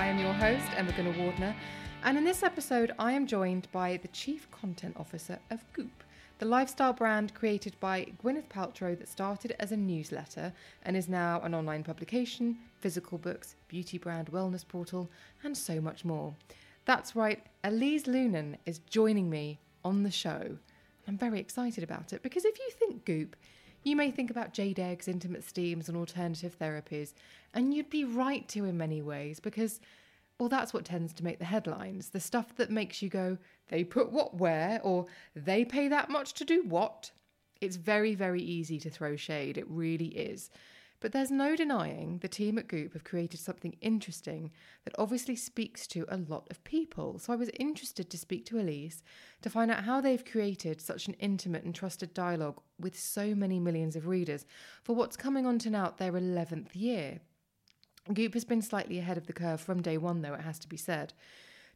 I am your host, Emma Gunavardhana, and in this episode, I am joined by the Chief Content Officer of Goop, the lifestyle brand created by Gwyneth Paltrow that started as a newsletter and is now an online publication, physical books, beauty brand, wellness portal, and so much more. That's right, Elise Loehnen is joining me on the show. I'm very excited about it because if you think Goop, you may think about jade eggs, intimate steams, and alternative therapies, and you'd be right to in many ways because, well, that's what tends to make the headlines. The stuff that makes you go, they put what where, or they pay that much to do what. It's very, very easy to throw shade. It really is. But there's no denying the team at Goop have created something interesting that obviously speaks to a lot of people. So I was interested to speak to Elise to find out how they've created such an intimate and trusted dialogue with so many millions of readers for what's coming on to now their 11th year. Goop has been slightly ahead of the curve from day one, though, it has to be said.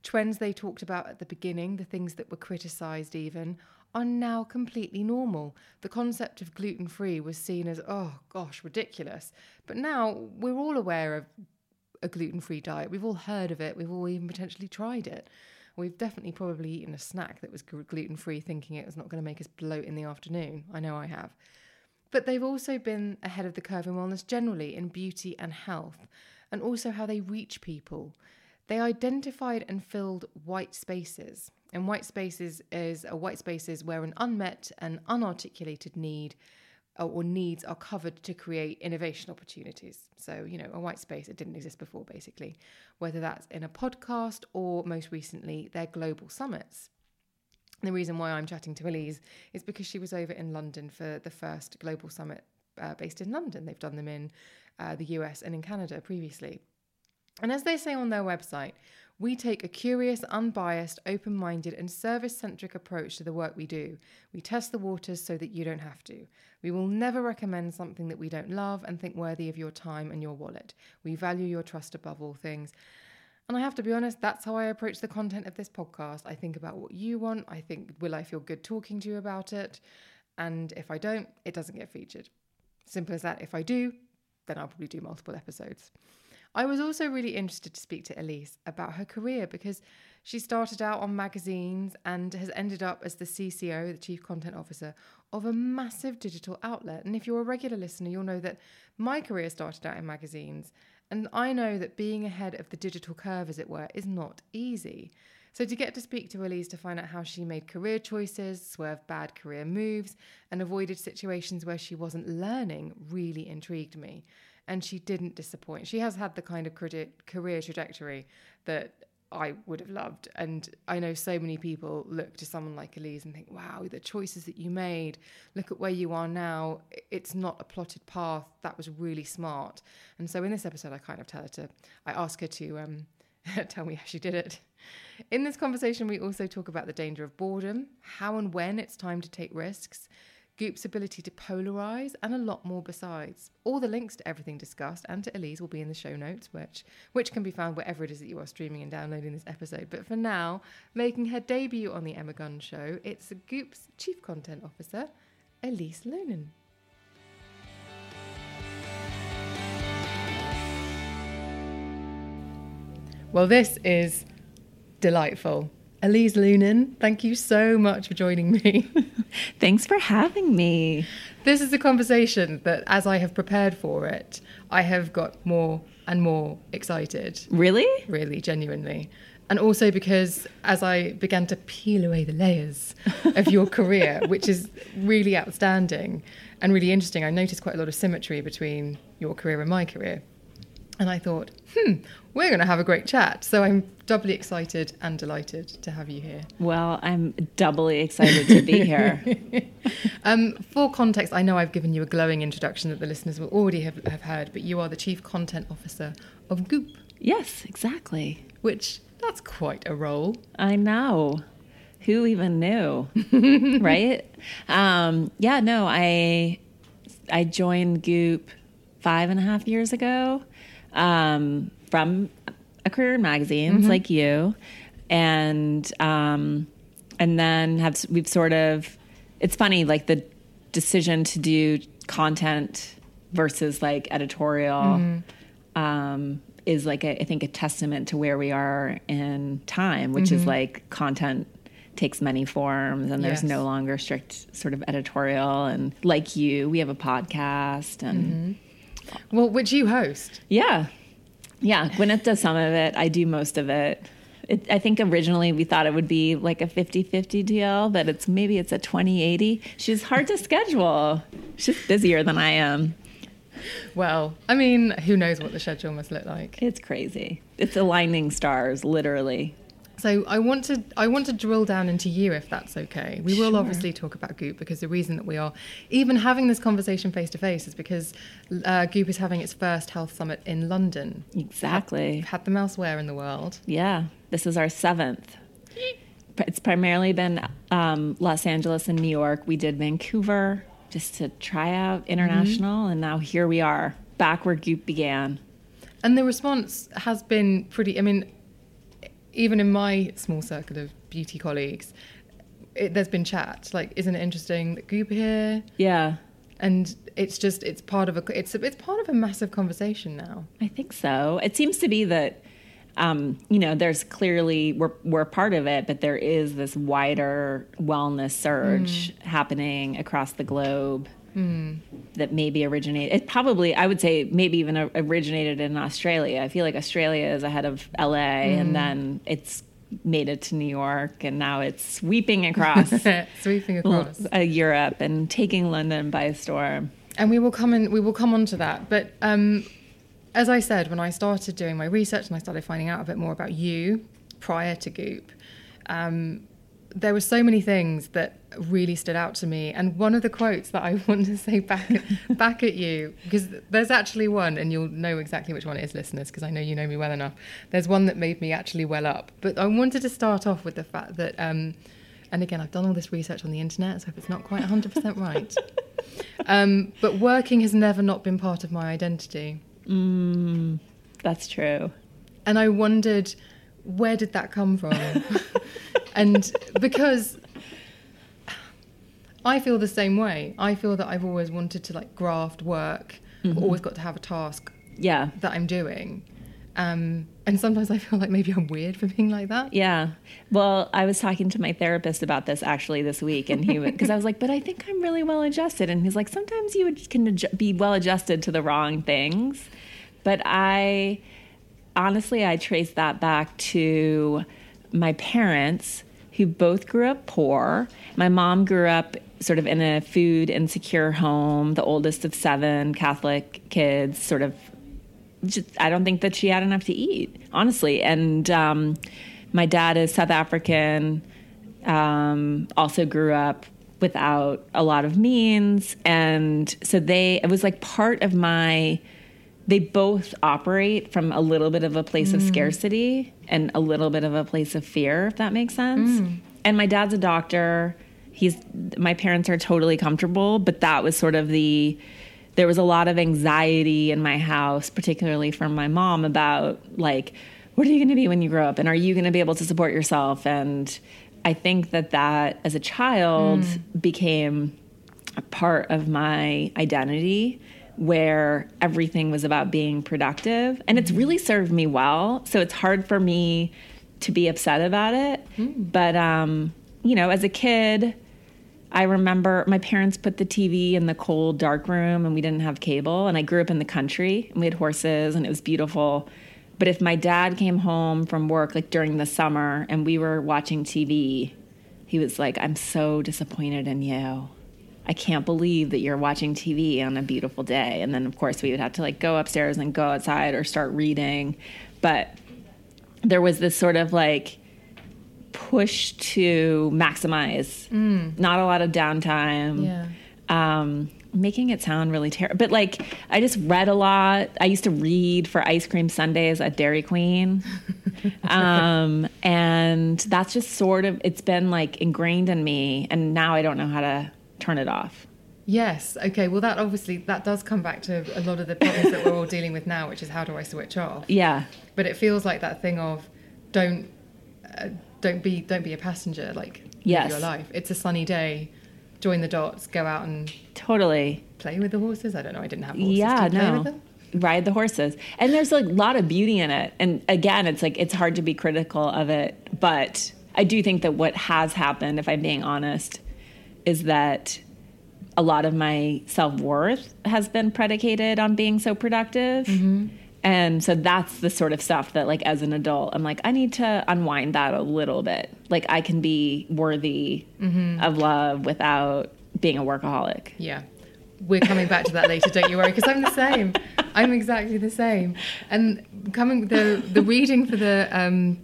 Trends they talked about at the beginning, the things that were criticised even, are now completely normal. The concept of gluten free was seen as, oh gosh, ridiculous. But now we're all aware of a gluten free diet. We've all heard of it, we've all even potentially tried it. We've definitely probably eaten a snack that was gluten free, thinking it was not going to make us bloat in the afternoon. I know I have. But they've also been ahead of the curve in wellness generally, in beauty and health, and also how they reach people. They identified and filled white spaces. And white spaces is a white spaces where an unmet and unarticulated need uh, or needs are covered to create innovation opportunities. So, you know, a white space, it didn't exist before, basically, whether that's in a podcast or most recently their global summits. The reason why I'm chatting to Elise is because she was over in London for the first global summit uh, based in London. They've done them in uh, the US and in Canada previously. And as they say on their website, we take a curious, unbiased, open minded, and service centric approach to the work we do. We test the waters so that you don't have to. We will never recommend something that we don't love and think worthy of your time and your wallet. We value your trust above all things. And I have to be honest, that's how I approach the content of this podcast. I think about what you want. I think, will I feel good talking to you about it? And if I don't, it doesn't get featured. Simple as that. If I do, then I'll probably do multiple episodes. I was also really interested to speak to Elise about her career because she started out on magazines and has ended up as the CCO, the Chief Content Officer, of a massive digital outlet. And if you're a regular listener, you'll know that my career started out in magazines. And I know that being ahead of the digital curve, as it were, is not easy. So, to get to speak to Elise to find out how she made career choices, swerved bad career moves, and avoided situations where she wasn't learning really intrigued me and she didn't disappoint. She has had the kind of career trajectory that I would have loved. And I know so many people look to someone like Elise and think, wow, the choices that you made, look at where you are now. It's not a plotted path. That was really smart. And so in this episode, I kind of tell her to, I ask her to um, tell me how she did it. In this conversation, we also talk about the danger of boredom, how and when it's time to take risks, Goop's ability to polarize, and a lot more besides. All the links to everything discussed and to Elise will be in the show notes, which which can be found wherever it is that you are streaming and downloading this episode. But for now, making her debut on the Emma Guns show, it's Goop's chief content officer, Elise Loehnen. Well, this is delightful. Elise Loehnen, thank you so much for joining me. Thanks for having me. This is a conversation that, as I have prepared for it, I have got more and more excited. Really? Really, genuinely. And also because as I began to peel away the layers of your career, which is really outstanding and really interesting, I noticed quite a lot of symmetry between your career and my career. And I thought, hmm, we're going to have a great chat. So I'm doubly excited and delighted to have you here. Well, I'm doubly excited to be here. um, for context, I know I've given you a glowing introduction that the listeners will already have, have heard, but you are the Chief Content Officer of Goop. Yes, exactly. Which, that's quite a role. I know. Who even knew? right? Um, yeah, no, I I joined Goop five and a half years ago um, from a career in magazines mm-hmm. like you, and um, and then have we've sort of it's funny like the decision to do content versus like editorial mm-hmm. um, is like a, I think a testament to where we are in time, which mm-hmm. is like content takes many forms and there's yes. no longer strict sort of editorial and like you we have a podcast and mm-hmm. Well, which you host. Yeah. Yeah. Gwyneth does some of it. I do most of it. it I think originally we thought it would be like a 50 50 deal, but it's maybe it's a 20 80. She's hard to schedule. She's busier than I am. Well, I mean, who knows what the schedule must look like? It's crazy. It's aligning stars, literally. So I want to I want to drill down into you if that's okay. We will obviously talk about Goop because the reason that we are even having this conversation face to face is because uh, Goop is having its first health summit in London. Exactly. Had, had them elsewhere in the world. Yeah, this is our seventh. It's primarily been um, Los Angeles and New York. We did Vancouver just to try out international, mm-hmm. and now here we are back where Goop began. And the response has been pretty. I mean, even in my small circle of beauty colleagues, it, there's been chat. Like, isn't it interesting that Goop here? Yeah. And it's just it's part of a it's it's part of a massive conversation now. I think so. It seems to be that um, you know, there's clearly we're we're part of it, but there is this wider wellness surge mm. happening across the globe mm. that maybe originated. It probably, I would say, maybe even originated in Australia. I feel like Australia is ahead of LA, mm. and then it's made it to New York, and now it's sweeping across, sweeping across uh, Europe and taking London by storm. And we will come in. We will come on to that, but. Um, as I said, when I started doing my research and I started finding out a bit more about you prior to Goop, um, there were so many things that really stood out to me. And one of the quotes that I want to say back at, back at you, because there's actually one, and you'll know exactly which one it is, listeners, because I know you know me well enough. There's one that made me actually well up. But I wanted to start off with the fact that, um, and again, I've done all this research on the internet, so if it's not quite 100% right, um, but working has never not been part of my identity. Mm, that's true. And I wondered, where did that come from? and because I feel the same way. I feel that I've always wanted to like graft work, mm-hmm. always got to have a task yeah. that I'm doing. Um, and sometimes I feel like maybe I'm weird for being like that. Yeah. Well, I was talking to my therapist about this actually this week, and he because I was like, but I think I'm really well adjusted, and he's like, sometimes you can be well adjusted to the wrong things, but I honestly I trace that back to my parents who both grew up poor. My mom grew up sort of in a food insecure home, the oldest of seven Catholic kids, sort of. Just, I don't think that she had enough to eat, honestly. And um, my dad is South African, um, also grew up without a lot of means. And so they, it was like part of my they both operate from a little bit of a place mm. of scarcity and a little bit of a place of fear, if that makes sense. Mm. And my dad's a doctor. He's my parents are totally comfortable, but that was sort of the there was a lot of anxiety in my house, particularly from my mom about like what are you going to be when you grow up and are you going to be able to support yourself and I think that that as a child mm. became a part of my identity where everything was about being productive. And it's really served me well. So it's hard for me to be upset about it. But um, you know, as a kid, I remember my parents put the TV in the cold, dark room, and we didn't have cable. And I grew up in the country, and we had horses, and it was beautiful. But if my dad came home from work, like during the summer, and we were watching TV, he was like, I'm so disappointed in you. I can't believe that you're watching TV on a beautiful day. And then, of course, we would have to like go upstairs and go outside or start reading. But there was this sort of like push to maximize, not a lot of downtime. Yeah. Um, making it sound really terrible, but like I just read a lot. I used to read for ice cream Sundays at Dairy Queen, um, and that's just sort of it's been like ingrained in me, and now I don't know how to turn it off. Yes. Okay. Well, that obviously that does come back to a lot of the problems that we're all dealing with now, which is how do I switch off? Yeah, But it feels like that thing of don't uh, don't be don't be a passenger. Like Yes. your life. It's a sunny day. Join the dots. Go out and totally. play with the horses. I don't know. I didn't have horses. Yeah, Do you play no. with them? Ride the horses. And there's a lot of beauty in it. And again, it's like it's hard to be critical of it, but I do think that what has happened, if I'm being honest, is that a lot of my self-worth has been predicated on being so productive. And so that's the sort of stuff that like as an adult, I'm like I need to unwind that a little bit. Like I can be worthy of love without being a workaholic. Yeah. We're coming back to that later, don't you worry, because I'm the same. I'm exactly the same. And coming the the reading for the um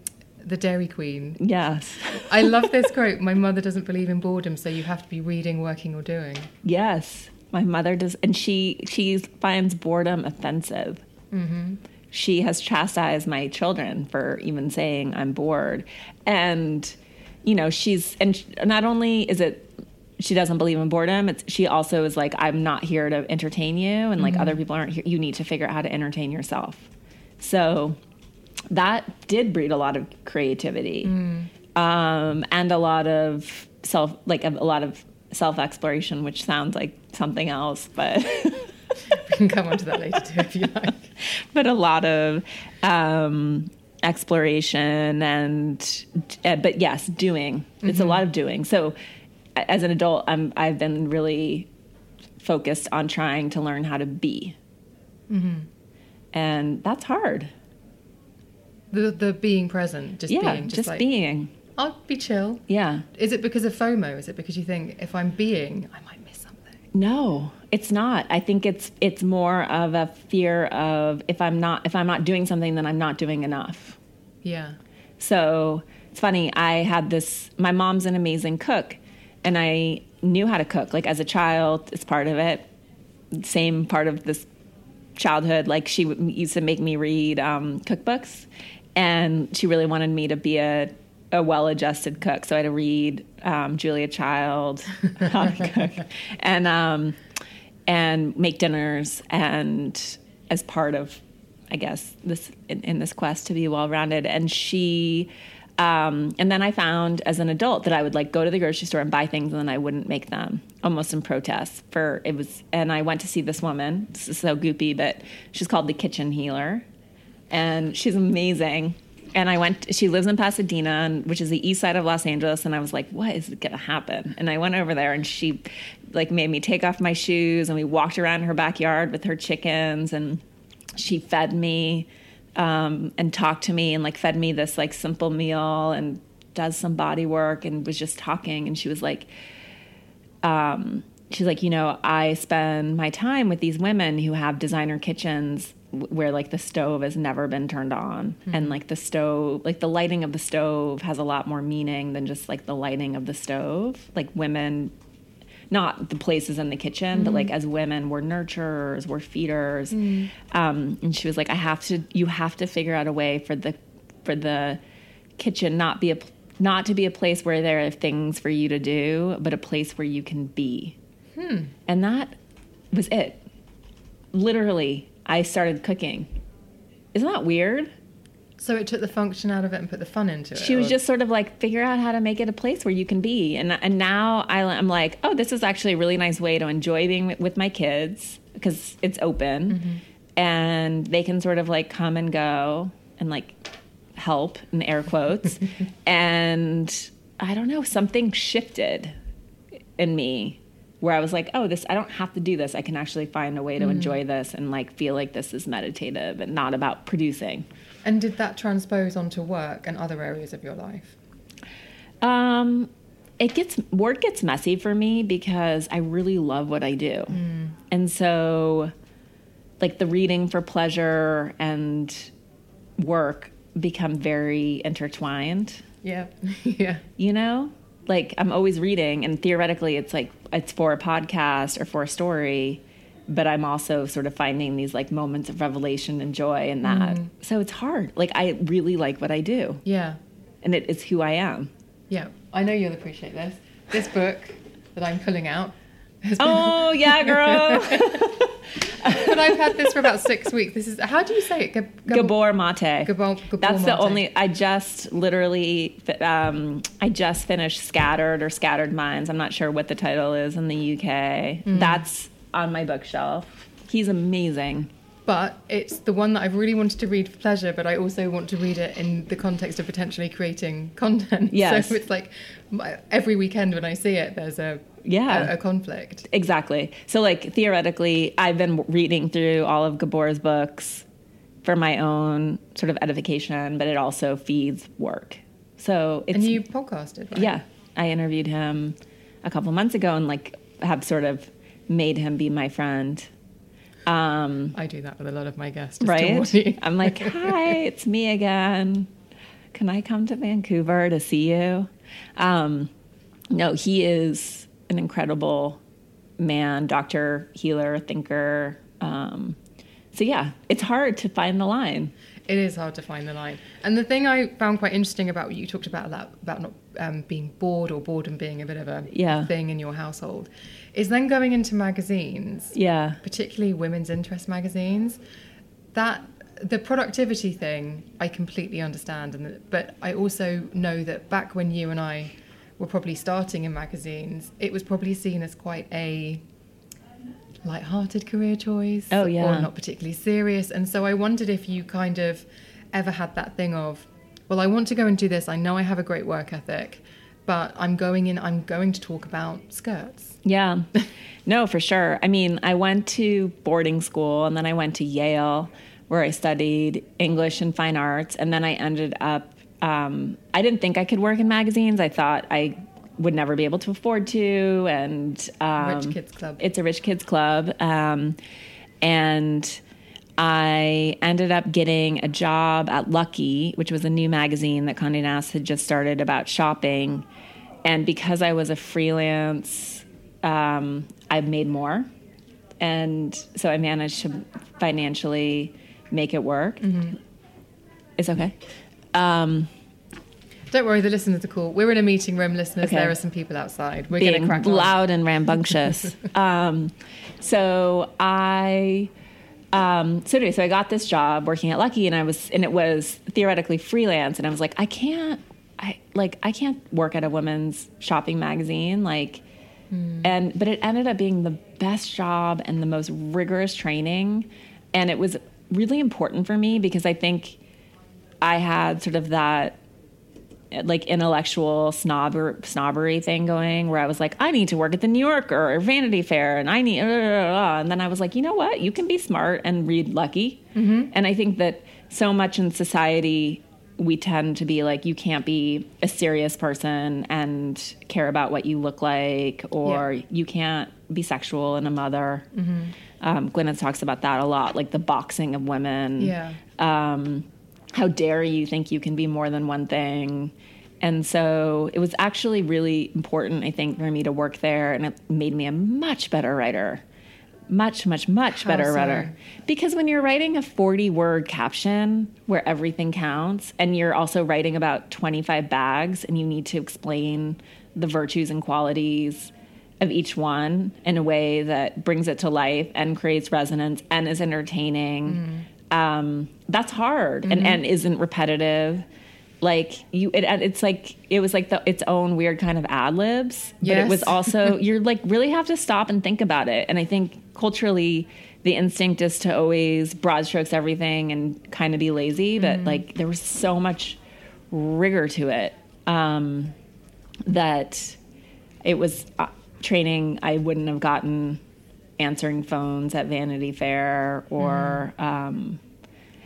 the Dairy Queen. Yes. I love this quote. My mother doesn't believe in boredom, so you have to be reading, working, or doing. Yes, my mother does, and she she finds boredom offensive. Mm-hmm. She has chastised my children for even saying I'm bored, and you know she's and not only is it she doesn't believe in boredom, it's she also is like I'm not here to entertain you, and like mm-hmm. other people aren't here. You need to figure out how to entertain yourself. So that did breed a lot of creativity um, and a lot of self like a, a lot of self exploration which sounds like something else but We can come on to that later too, if you like. but a lot of um, exploration and uh, but yes doing. It's a lot of doing. So as an adult I'm, i've been really focused on trying to learn how to be. And that's hard The the being present, just yeah being, just, like, being I'll be chill. yeah Is it because of FOMO? Is it because you think if I'm being, I might miss something? No, it's not. I think it's it's more of a fear of if I'm not if I'm not doing something then I'm not doing enough. Yeah. So, it's funny, I had this my mom's an amazing cook and I knew how to cook like as a child, it's part of it. Same part of this childhood like she used to make me read um, cookbooks and she really wanted me to be a a well-adjusted cook. So i had to read um, julia child how to cook and um, and make dinners and as part of i guess this in, in this quest to be well-rounded. And she um, and then i found as an adult that i would like go to the grocery store and buy things and then i wouldn't make them almost in protest for it was and i went to see this woman this is so goopy but she's called the kitchen healer and she's amazing and I went. She lives in Pasadena, which is the east side of Los Angeles. And I was like, "What is gonna happen?" And I went over there, and she like made me take off my shoes, and we walked around her backyard with her chickens, and she fed me um, and talked to me, and like fed me this like simple meal, and does some body work, and was just talking. And she was like, um, she's like, you know, I spend my time with these women who have designer kitchens where like the stove has never been turned on. Hmm. And like the stove like the lighting of the stove has a lot more meaning than just like the lighting of the stove. Like women not the places in the kitchen but hmm. like as women we're nurturers we're feeders. Hmm. Um, and she was like i have to you have to figure out a way for the for the kitchen not be a not to be a place where there are things for you to do but a place where you can be. And that was it. Literally i started cooking. Isn't that weird? So it took the function out of it and put the fun into it. she was or- just sort of like figure out how to make it a place where you can be. And and now I, i'm like oh this is actually a really nice way to enjoy being with- with my kids because it's open. Mm-hmm. And they can sort of like come and go and like help in air quotes. and I don't know, something shifted in me where I was like, oh, this, I don't have to do this. I can actually find a way to enjoy this and like feel like this is meditative and not about producing. And did that transpose onto work and other areas of your life? Um, it gets work gets messy for me because I really love what I do, and so like the reading for pleasure and work become very intertwined. Yeah. yeah. You know, like I'm always reading, and theoretically, it's like it's for a podcast or for a story. But I'm also sort of finding these like moments of revelation and joy in that. Mm-hmm. So it's hard. Like I really like what I do, Yeah. and it is who I am. Yeah. I know you'll appreciate this. This book that I'm pulling out has been, Oh yeah, girl. but I've had this for about six weeks. This is how do you say it? Gab- gab- Gabor Mate. Gabor- Gabor That's the only. I just literally, um, I just finished Scattered or Scattered Minds. I'm not sure what the title is in the UK. Hmm. That's on my bookshelf. He's amazing. But it's the one that I've really wanted to read for pleasure, but I also want to read it in the context of potentially creating content. Yes. So it's like every weekend when I see it, there's a Yeah. a, a conflict. Exactly. So, like theoretically, I've been reading through all of Gabor's books for my own sort of edification, but it also feeds work. So it's And you podcasted, right? Yeah, I interviewed him a couple months ago and like have sort of made him be my friend. Um, I do that with a lot of my guests. right? I'm like, hi, it's me again. Can I come to Vancouver to see you? Um, no, he is an incredible man, doctor, healer, thinker. Um, so yeah, it's hard to find the line. It is hard to find the line. And the thing I found quite interesting about what you talked about about not um, being bored or boredom being a bit of a Yeah. thing in your household is then going into magazines, Yeah, particularly women's interest magazines. That the productivity thing I completely understand, and but I also know that back when you and I were probably starting in magazines, it was probably seen as quite a light-hearted career choice. Oh, yeah. or not particularly serious. And so I wondered if you kind of ever had that thing of, well, I want to go and do this. I know I have a great work ethic, but I'm going in. I'm going to talk about skirts. Yeah. No, for sure. I mean, I went to boarding school and then I went to Yale where I studied English and fine arts. And then I ended up, um, I didn't think I could work in magazines. I thought I would never be able to afford to. And um, Rich Kids Club. It's a rich kids club. Um, and I ended up getting a job at Lucky, which was a new magazine that Condé Nast had just started about shopping. And because I was a freelance, um, I made more. And so I managed to financially make it work. It's okay. Um, Don't worry, the listeners are cool. We're in a meeting room, listeners. Okay. There are some people outside. We're going to being crack on. loud and rambunctious. um, so I, um, so anyway, so I got this job working at Lucky, and I was, and it was theoretically freelance, and I was like, I can't, I like, I can't work at a women's shopping magazine, like, and but it ended up being the best job and the most rigorous training, and it was really important for me because I think I had sort of that like intellectual snobber, snobbery thing going where I was like, I need to work at the New Yorker or Vanity Fair and I need, and then I was like, you know what? You can be smart and read Lucky. And I think that so much in society, we tend to be like, you can't be a serious person and care about what you look like, or Yeah. you can't be sexual and a mother. Um, Gwyneth talks about that a lot, like the boxing of women Yeah. um, how dare you think you can be more than one thing? And so it was actually really important i think for me to work there and it made me a much better writer. Much much much better so? writer. Because when you're writing a 40 word caption where everything counts and you're also writing about 25 bags and you need to explain the virtues and qualities of each one in a way that brings it to life and creates resonance and is entertaining mm. Um, that's hard and, and isn't repetitive. Like you it, it's like it was like the its own weird kind of ad libs but it was also you're like really have to stop and think about it. And i think culturally the instinct is to always broad strokes everything and kind of be lazy but like there was so much rigor to it um that it was uh, training I wouldn't have gotten answering phones at Vanity Fair or mm-hmm. um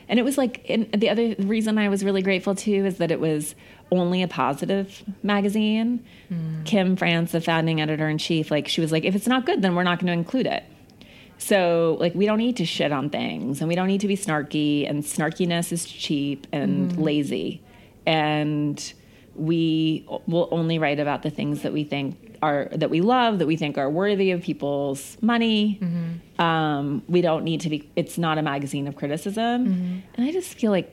and it was like and the other reason I was really grateful too is that it was only a positive magazine. Mm. Kim France, the founding editor in chief, like she was like, if it's not good, then we're not going to include it. So like we don't need to shit on things and we don't need to be snarky and snarkiness is cheap and mm-hmm. lazy. And we will only write about the things that we think are that we love, that we think are worthy of people's money. Um, we don't need to be it's not a magazine of criticism. And I just feel like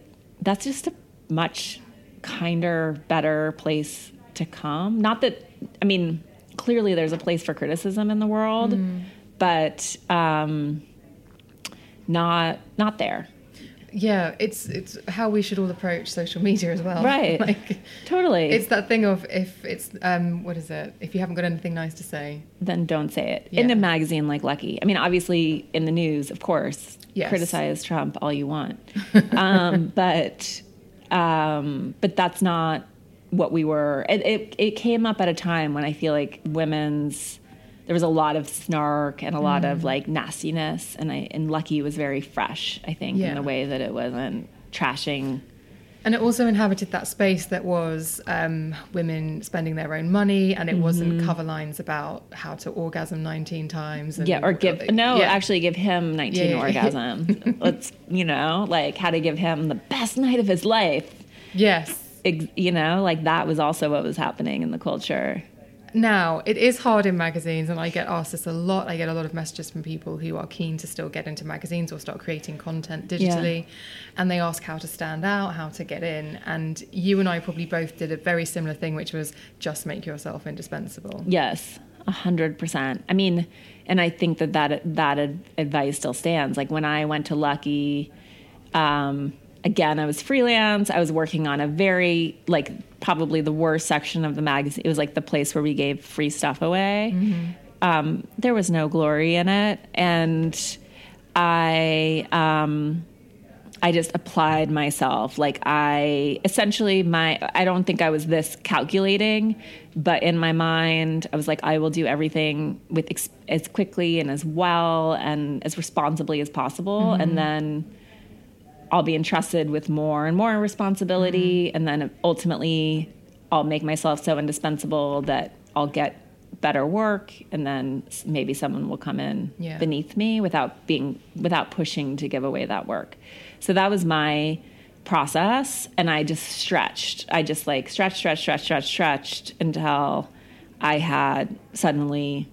that's just a much kinder, better place to come. Not that I mean, clearly there's a place for criticism in the world, but um, not not there. Yeah, it's it's how we should all approach social media as well. Right. like Totally. it's that thing of if it's um what is it? If you haven't got anything nice to say. then don't say it in Yeah. a magazine like Lucky. I mean, obviously in the news, of course, Yes. criticize Trump all you want, um, but um, but that's not what we were. It, it it came up at a time when I feel like women's there was a lot of snark and a lot Mm. of like nastiness, and I and Lucky was very fresh. I think Yeah. in the way that it wasn't trashing. And it also inhabited that space that was um, women spending their own money, and it wasn't cover lines about how to orgasm 19 times. And, Mm-hmm. Yeah, or give no, Yeah. actually give him 19 Yeah, yeah, orgasms. Let's you know like how to give him the best night of his life. Yes. ex- you know, like that was also what was happening in the culture. Now, it is hard in magazines, and I get asked this a lot. I get a lot of messages from people who are keen to still get into magazines or start creating content digitally. And they ask how to stand out, how to get in. And you and I probably both did a very similar thing, which was just make yourself indispensable. Yes, a hundred percent. I mean, and I think that that that advice still stands. Like when I went to Lucky, um, again, I was freelance. I was working on a very like probably the worst section of the magazine. It was like the place where we gave free stuff away. Um, there was no glory in it, and I. Um, I just applied myself. Like I essentially my I don't think I was this calculating, but in my mind I was like I will do everything with ex- as quickly and as well and as responsibly as possible and then I'll be entrusted with more and more responsibility mm-hmm. and then ultimately I'll make myself so indispensable that I'll get better work and then maybe someone will come in Yeah. beneath me without being without pushing to give away that work. So that was my process and I just stretched. I just like stretched, stretched, stretched, stretched, stretched until I had suddenly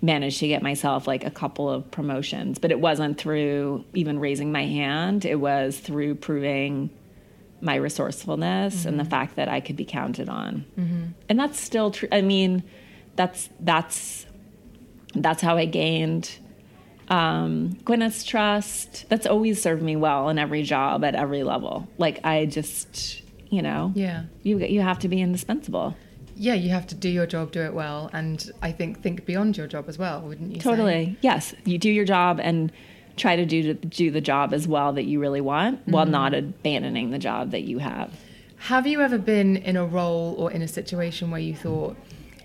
managed to get myself like a couple of promotions, but it wasn't through even raising my hand. It was through proving my resourcefulness and the fact that I could be counted on. And that's still true. I mean, that's that's that's how I gained um, Gwyneth's trust. That's always served me well in every job at every level. Like I just, you know, Yeah. you you have to be indispensable. Yeah, you have to do your job, do it well, and I think think beyond your job as well, wouldn't you? say? Totally. Yes, you do your job and try to do do the job as well that you really want, while mm-hmm. not abandoning the job that you have. Have you ever been in a role or in a situation where you thought,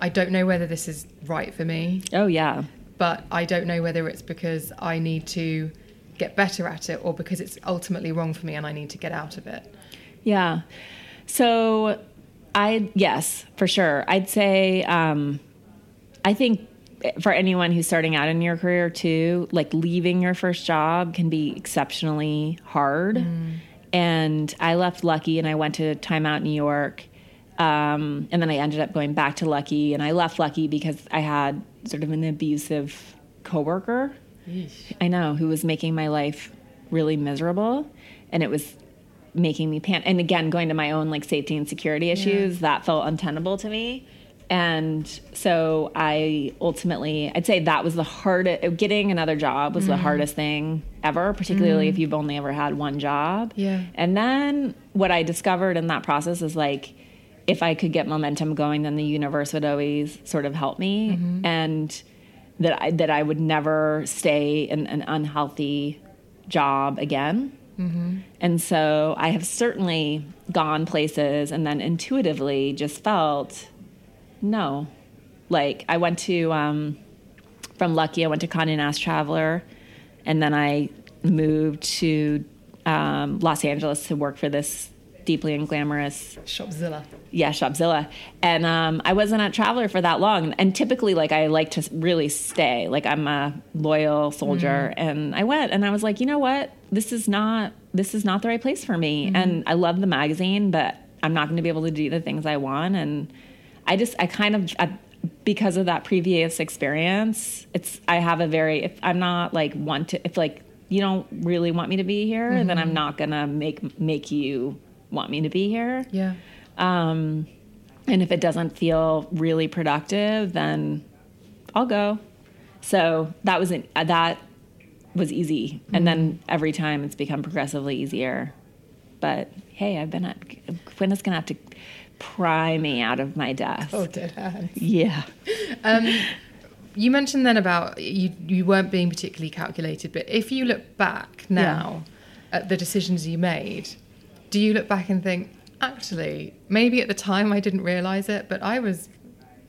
I don't know whether this is right for me, Oh yeah. but I don't know whether it's because I need to get better at it or because it's ultimately wrong for me and I need to get out of it? Yeah. So I yes, for sure. I'd say um I think for anyone who's starting out in your career too, like leaving your first job can be exceptionally hard. And I left Lucky and I went to Time Out New York. Um, and then I ended up going back to Lucky and I left Lucky because I had sort of an abusive coworker. I know, who was making my life really miserable. And it was making me pan. And again, going to my own like safety and security issues, that felt untenable to me. and so I ultimately, I'd say that was the hardest, getting another job was the mm-hmm. hardest thing ever, particularly if mm-hmm. you've only ever had one job. Yeah. And then what I discovered in that process is like, if I could get momentum going, then the universe would always sort of help me. Mm-hmm. And that I, that I would never stay in an unhealthy job again. And so I have certainly gone places and then intuitively just felt no. Like I went to um, from Lucky, I went to Condé Nast Traveler, and then I moved to um, Los Angeles to work for this deeply and glamorous Shopzilla. yeah, Shopzilla. And um, I wasn't at Traveler for that long. And typically, like, I like to really stay. Like, I'm a loyal soldier. Mm-hmm. And I went and I was like, you know what? This is not, this is not the right place for me. Mm-hmm. And I love the magazine, but I'm not going to be able to do the things I want. And I just, I kind of, I, because of that previous experience, it's, I have a very, if I'm not like want to, if like, you don't really want me to be here, then mm-hmm. I'm not gonna make make you want me to be here. Yeah. Um, and if it doesn't feel really productive, then I'll go. So that was an, that was easy, and then every time it's become progressively easier. But hey, I've been at Gwyneth's gonna have to pry me out of my desk. Oh, dead hands. Yeah. You mentioned then about you you weren't being particularly calculated, but if you look back now at the decisions you made, do you look back and think, actually, maybe at the time I didn't realize it, but I was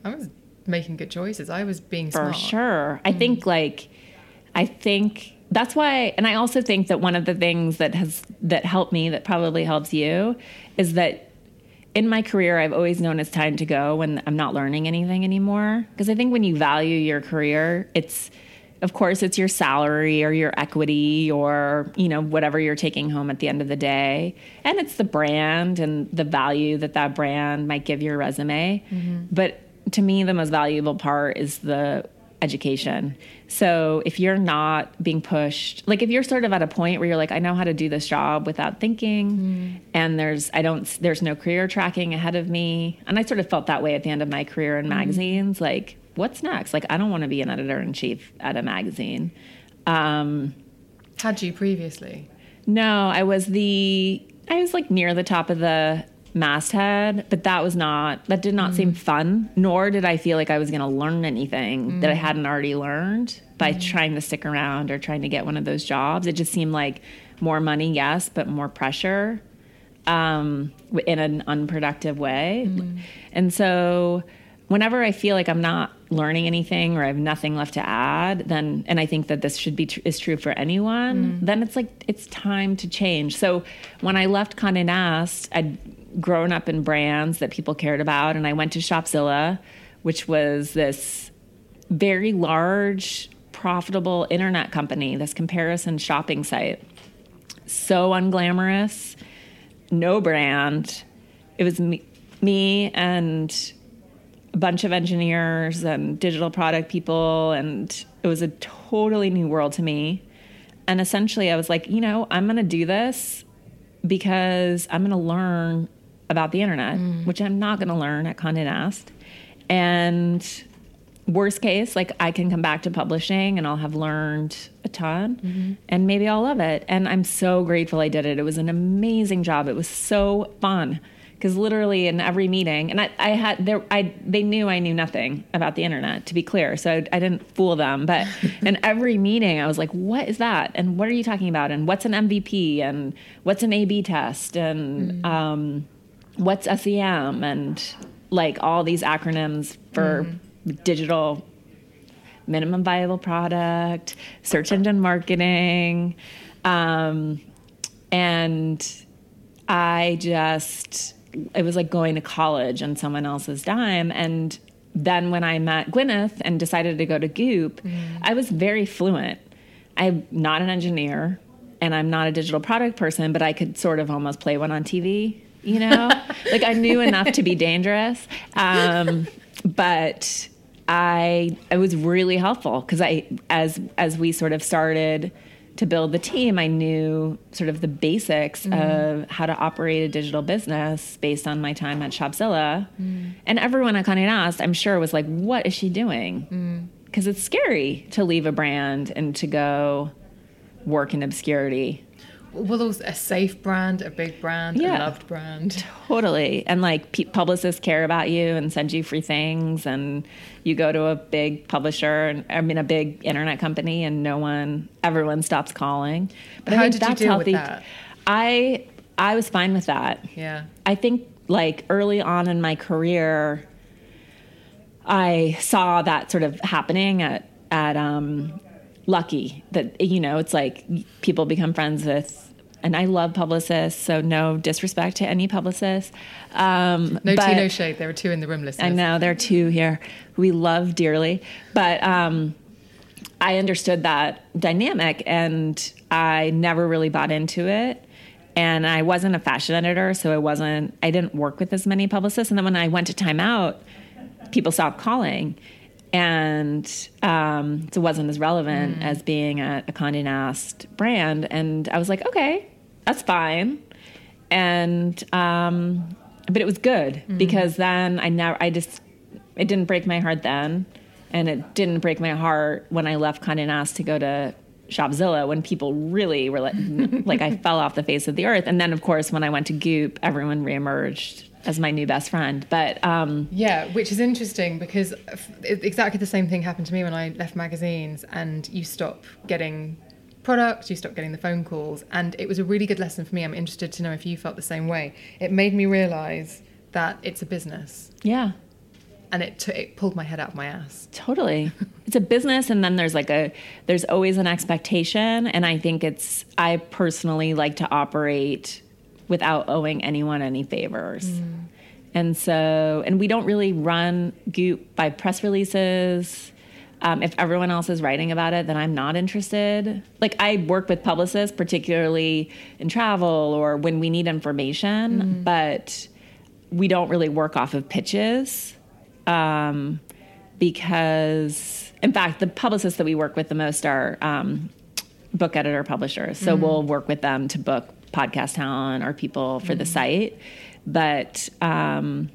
I was making good choices. I was being for smart. sure. I mm. think like I think that's why and I also think that one of the things that has that helped me that probably helps you is that in my career I've always known it's time to go when I'm not learning anything anymore because I think when you value your career it's of course it's your salary or your equity or you know whatever you're taking home at the end of the day. And it's the brand and the value that that brand might give your resume. Mm-hmm. But to me the most valuable part is the education. So if you're not being pushed like if you're sort of at a point where you're like i know how to do this job without thinking mm-hmm. and there's i don't there's no career tracking ahead of me. And i sort of felt that way at the end of my career in mm-hmm. magazines like what's next like i don't want to be an editor in chief at a magazine um Had you previously? no, I was the I was like near the top of the masthead, but that was not that did not seem fun, nor did I feel like I was going to learn anything that I hadn't already learned by trying to stick around or trying to get one of those jobs. It just seemed like more money, yes, but more pressure um, in an unproductive way. And so whenever I feel like I'm not learning anything or I have nothing left to add, then and I think that this should be tr- is true for anyone, mm. then it's like it's time to change. So when I left Condé Nast, I'd grown up in brands that people cared about, and I went to Shopzilla, which was this very large, profitable internet company, this comparison shopping site. So unglamorous, no brand. It was me, me and a bunch of engineers and digital product people, and it was a totally new world to me. And essentially, I was like, you know, I'm going to do this because I'm going to learn about the internet, mm. which I'm not going to learn at Condé Nast. And worst case, like I can come back to publishing and I'll have learned a ton mm-hmm. and maybe I'll love it. And I'm so grateful I did it. It was an amazing job. It was so fun because literally in every meeting, and I, I had there, I they knew I knew nothing about the internet. To be clear, so I, I didn't fool them. But in every meeting, I was like, "What is that? And what are you talking about? And what's an MVP? And what's an A/B test? And um, what's SEM? And like all these acronyms for digital minimum viable product, search engine marketing. Um, and I just, it was like going to college on someone else's dime. And then when I met Gwyneth and decided to go to Goop, I was very fluent. I'm not an engineer and I'm not a digital product person, but I could sort of almost play one on TV, you know? like I knew enough to be dangerous. Um, but I it was really helpful because I as as we sort of started to build the team, I knew sort of the basics mm-hmm. of how to operate a digital business based on my time at Shopzilla. Mm. And everyone at Condé Nast, I'm sure, was like, "What is she doing?" Mm. Because it's scary to leave a brand and to go work in obscurity. Was a safe brand, a big brand, Yeah. a loved brand. Totally. And like pe- publicists care about you and send you free things. And you go to a big publisher, and, I mean, a big internet company, and no one, everyone stops calling. But How did you deal with that? I, I was fine with that. Yeah. I think like early on in my career, I saw that sort of happening at at um, Lucky. That you know, it's like people become friends with, and I love publicists. So no disrespect to any publicists. Um, No but- tea, no shade. There were two in the room, listeners. I know there are two here we love dearly, but um, I understood that dynamic, and I never really bought into it. And I wasn't a fashion editor, so I wasn't. I didn't work with as many publicists. And then when I went to Time Out, people stopped calling, and um, so it wasn't as relevant as being a, a Condé Nast brand. And I was like, okay, that's fine. And um, but it was good because then I never. I just it didn't break my heart then, and it didn't break my heart when I left Condé Nast to go to Shopzilla when people really were like, like I fell off the face of the earth. And then of course when I went to Goop, everyone reemerged as my new best friend. But um, Yeah, which is interesting because f- exactly the same thing happened to me when I left magazines, and you stop getting products, you stop getting the phone calls, and it was a really good lesson for me. I'm interested to know if you felt the same way. It made me realize that it's a business, yeah, and it t- it pulled my head out of my ass. Totally. It's a business and then there's like a there's always an expectation and I think it's I personally like to operate without owing anyone any favors. Mm. And so and we don't really run Goop by press releases. Um, if everyone else is writing about it, then I'm not interested. Like I work with publicists, particularly in travel or when we need information, but we don't really work off of pitches um, because, in fact, the publicists that we work with the most are um, book editor publishers. So we'll work with them to book podcast talent or people for the site. But um,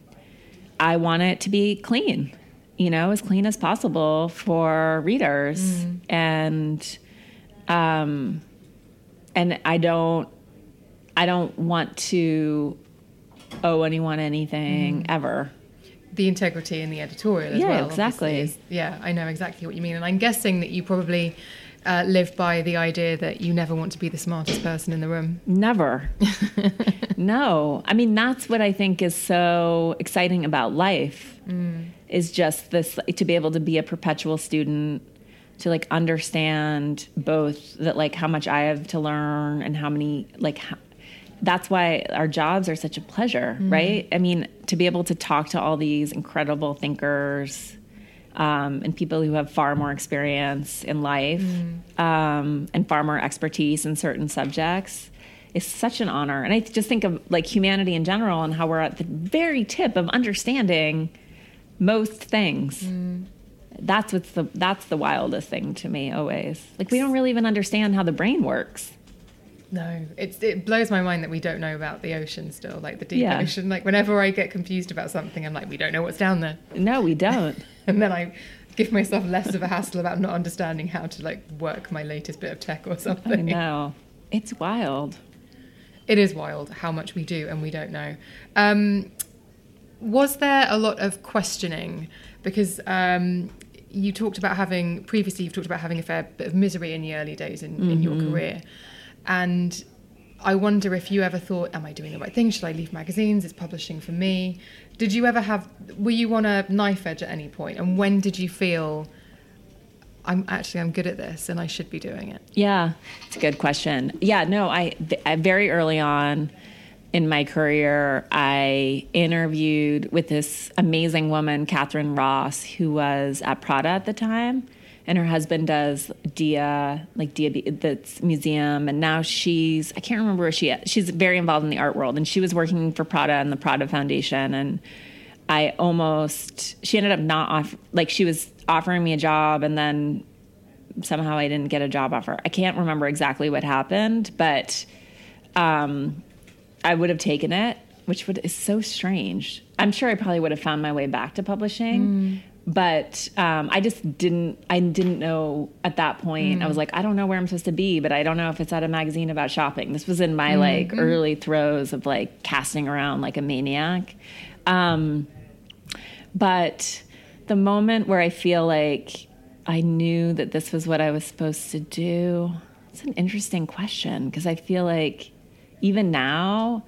I want it to be clean, you know, as clean as possible for readers. And, um, and I don't, I don't want to owe anyone anything ever. The integrity in the editorial as Yeah, well. exactly. is- yeah, I know exactly what you mean, and I'm guessing that you probably uh, live by the idea that you never want to be the smartest person in the room. Never. no. I mean, that's what I think is so exciting about life is just this to be able to be a perpetual student, to like understand both that like how much I have to learn and how many like how, that's why our jobs are such a pleasure, right? I mean, to be able to talk to all these incredible thinkers um, and people who have far more experience in life um, and far more expertise in certain subjects is such an honor. And I just think of like humanity in general and how we're at the very tip of understanding most things. That's what's the that's the wildest thing to me always. Like we don't really even understand how the brain works. No, it's, it blows my mind that we don't know about the ocean still, like the deep Yeah. ocean. Like whenever I get confused about something, I'm like, we don't know what's down there, No, we don't. and then I give myself less of a hassle about not understanding how to like work my latest bit of tech or something. I know. It's wild. It is wild how much we do and we don't know. Um, was there a lot of questioning? Because um, you talked about having previously, you've talked about having a fair bit of misery in the early days in, in your career, and I wonder if you ever thought, "Am I doing the right thing? Should I leave magazines? Is publishing for me?" Did you ever have? Were you on a knife edge at any point? And when did you feel? I'm actually I'm good at this and I should be doing it. Yeah, it's a good question. Yeah, no, I, I very early on in my career, I interviewed with this amazing woman, Catherine Ross, who was at Prada at the time, and her husband does Dia, like Dia, the museum, and now she's I can't remember where she is. She's very involved in the art world, and she was working for Prada and the Prada Foundation, and I almost she ended up not off like she was offering me a job and then somehow I didn't get a job offer. I can't remember exactly what happened, but um, I would have taken it, which would is so strange. I'm sure I probably would have found my way back to publishing, but um, I just didn't. I didn't know at that point. I was like, I don't know where I'm supposed to be, but I don't know if it's at a magazine about shopping. This was in my like early throes of like casting around like a maniac. Um, but the moment where I feel like I knew that this was what I was supposed to do, it's an interesting question because I feel like even now,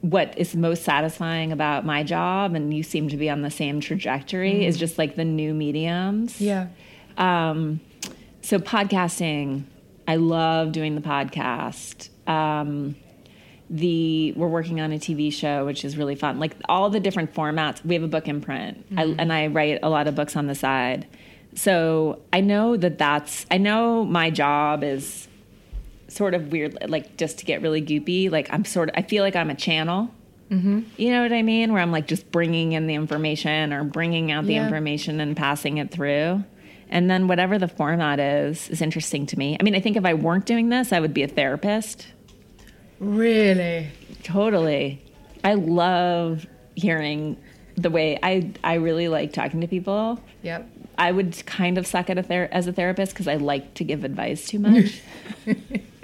what is most satisfying about my job, and you seem to be on the same trajectory, is just like the new mediums. Yeah. Um, so podcasting, I love doing the podcast. Um, the we're working on a TV show, which is really fun. Like all the different formats. We have a book in print, I, and I write a lot of books on the side. So I know that that's. I know my job is sort of weird, like just to get really goopy. Like I'm sort of. I feel like I'm a channel. Mm-hmm. You know what I mean? Where I'm like just bringing in the information or bringing out the Yeah. information and passing it through. And then whatever the format is, is interesting to me. I mean, I think if I weren't doing this, I would be a therapist. Really? Totally. I love hearing the way I I really like talking to people. Yep. I would kind of suck at a ther- as a therapist because I like to give advice too much.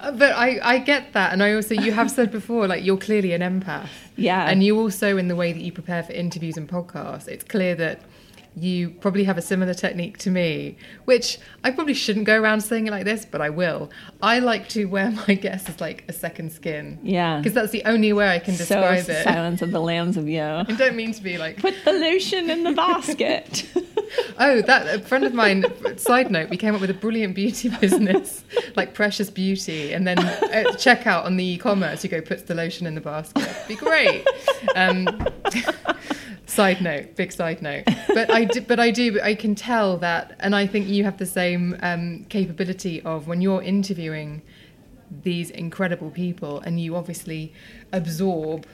Uh, But I, I get that. And I also, you have said before, like, you're clearly an empath. Yeah. And you also, in the way that you prepare for interviews and podcasts, it's clear that you probably have a similar technique to me, which I probably shouldn't go around saying it like this, but I will. I like to wear my guests as like a second skin. Yeah. Because that's the only way I can so describe it. Silence of the Lambs of Yo. I don't mean to be like, Put the lotion in the basket. oh, that a friend of mine. Side note: we came up with a brilliant beauty business, like Precious Beauty, and then at checkout on the e-commerce, you go puts the lotion in the basket. Be great. Um, side note, big side note. But I do, but I do, I can tell that, and I think you have the same um, capability of when you're interviewing these incredible people, and you obviously absorb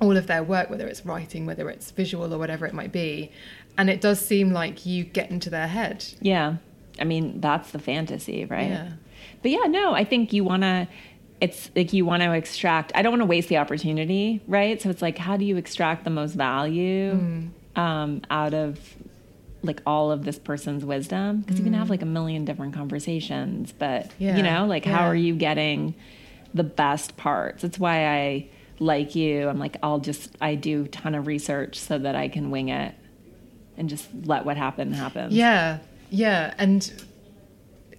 all of their work, whether it's writing, whether it's visual, or whatever it might be. And it does seem like you get into their head. yeah. I mean, that's the fantasy, right? Yeah. But yeah, no, I think you want to, it's like you want to extract, I don't want to waste the opportunity, right? So it's like, how do you extract the most value Mm. um, out of like all of this person's wisdom? Because you can have like a million different conversations, but Mm. Yeah, you know, like how are you getting the best parts? That's why I like you. I'm like, I'll just, I do a ton of research so that I can wing it and just let what happen happen. Yeah, yeah. And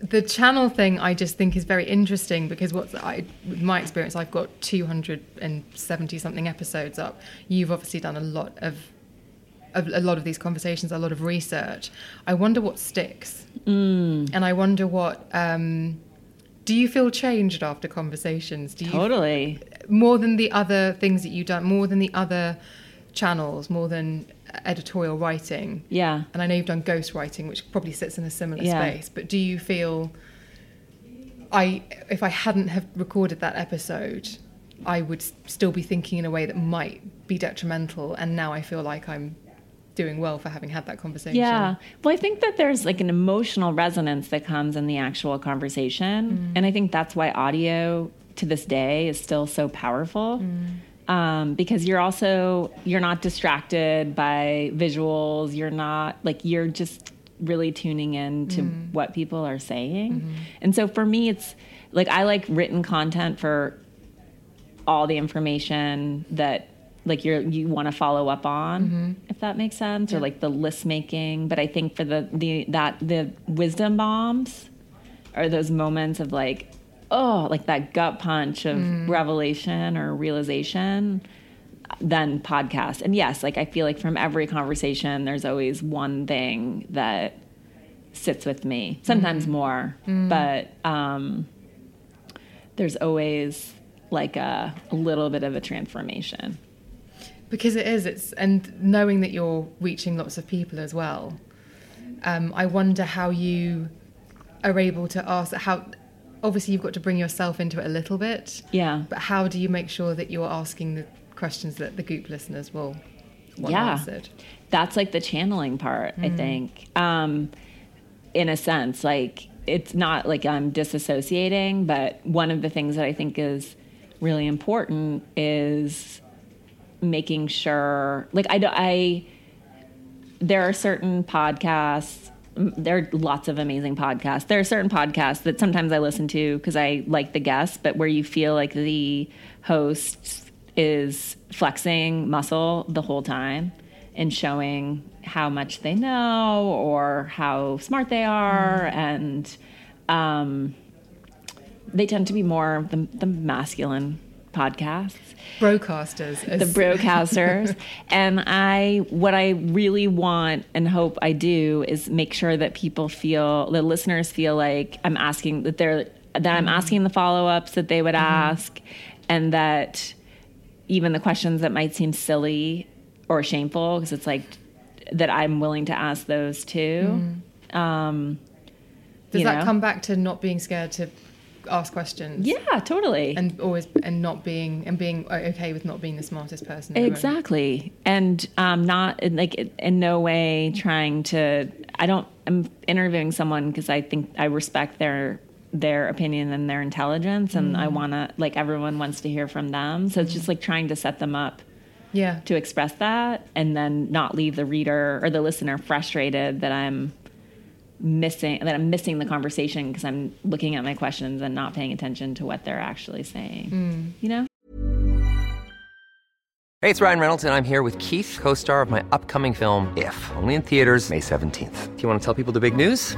the channel thing I just think is very interesting because what's I with my experience I've got 270 something episodes up. You've obviously done a lot of a lot of these conversations, a lot of research. I wonder what sticks. Mm. And I wonder what um do you feel changed after conversations? Do you Totally. more than the other things that you've done, more than the other channels, more than editorial writing? Yeah. And I know you've done ghost writing, which probably sits in a similar Yeah. space. But do you feel I if I hadn't have recorded that episode, I would still be thinking in a way that might be detrimental, and now I feel like I'm doing well for having had that conversation. Yeah. Well, I think that there's like an emotional resonance that comes in the actual conversation. Mm. And I think that's why audio to this day is still so powerful. Mm. Um, because you're also you're not distracted by visuals. You're not like you're just really tuning in to mm-hmm. what people are saying. Mm-hmm. And so for me it's like I like written content for all the information that like you're you want to follow up on mm-hmm. if that makes sense or like the list making. But i think for the the that the wisdom bombs are those moments of like oh like that gut punch of revelation or realization then podcast and yes like i feel like from every conversation there's always one thing that sits with me sometimes more but um there's always like a, a little bit of a transformation. because it is. It's and knowing that you're reaching lots of people as well. Um, I wonder how you are able to ask how. Obviously, you've got to bring yourself into it a little bit. Yeah. But how do you make sure that you're asking the questions that the Goop listeners will want Yeah. answered. that's like the channeling part i think um in a sense like it's not like i'm disassociating but one of the things that i think is really important is making sure like i i there are certain podcasts there are lots of amazing podcasts. There are certain podcasts that sometimes i listen to because i like the guests but where you feel like the host is flexing muscle the whole time and showing how much they know or how smart they are and um, they tend to be more the, the masculine podcasts. Broadcasters. the broadcasters and i what i really want and hope i do is make sure that people feel the listeners feel like i'm asking that they're that i'm mm-hmm. asking the follow-ups that they would mm-hmm. ask and that even the questions that might seem silly or shameful because it's like that i'm willing to ask those too. Mm. Um Does that know? come back to not being scared to ask questions? yeah totally And always and not being and being okay with not being the smartest person. Exactly, and um, not like in no way trying to. I don't. I'm interviewing someone because I think I respect their their opinion and their intelligence, and I want to like everyone wants to hear from them. So it's just like trying to set them up Yeah. to express that, and then not leave the reader or the listener frustrated that I'm missing that I'm missing the conversation because I'm looking at my questions and not paying attention to what they're actually saying. Mm. You know. Hey, it's Ryan Reynolds, and I'm here with Keith, co star of my upcoming film, If, only in theaters, May 17th. Do you want to tell people the big news?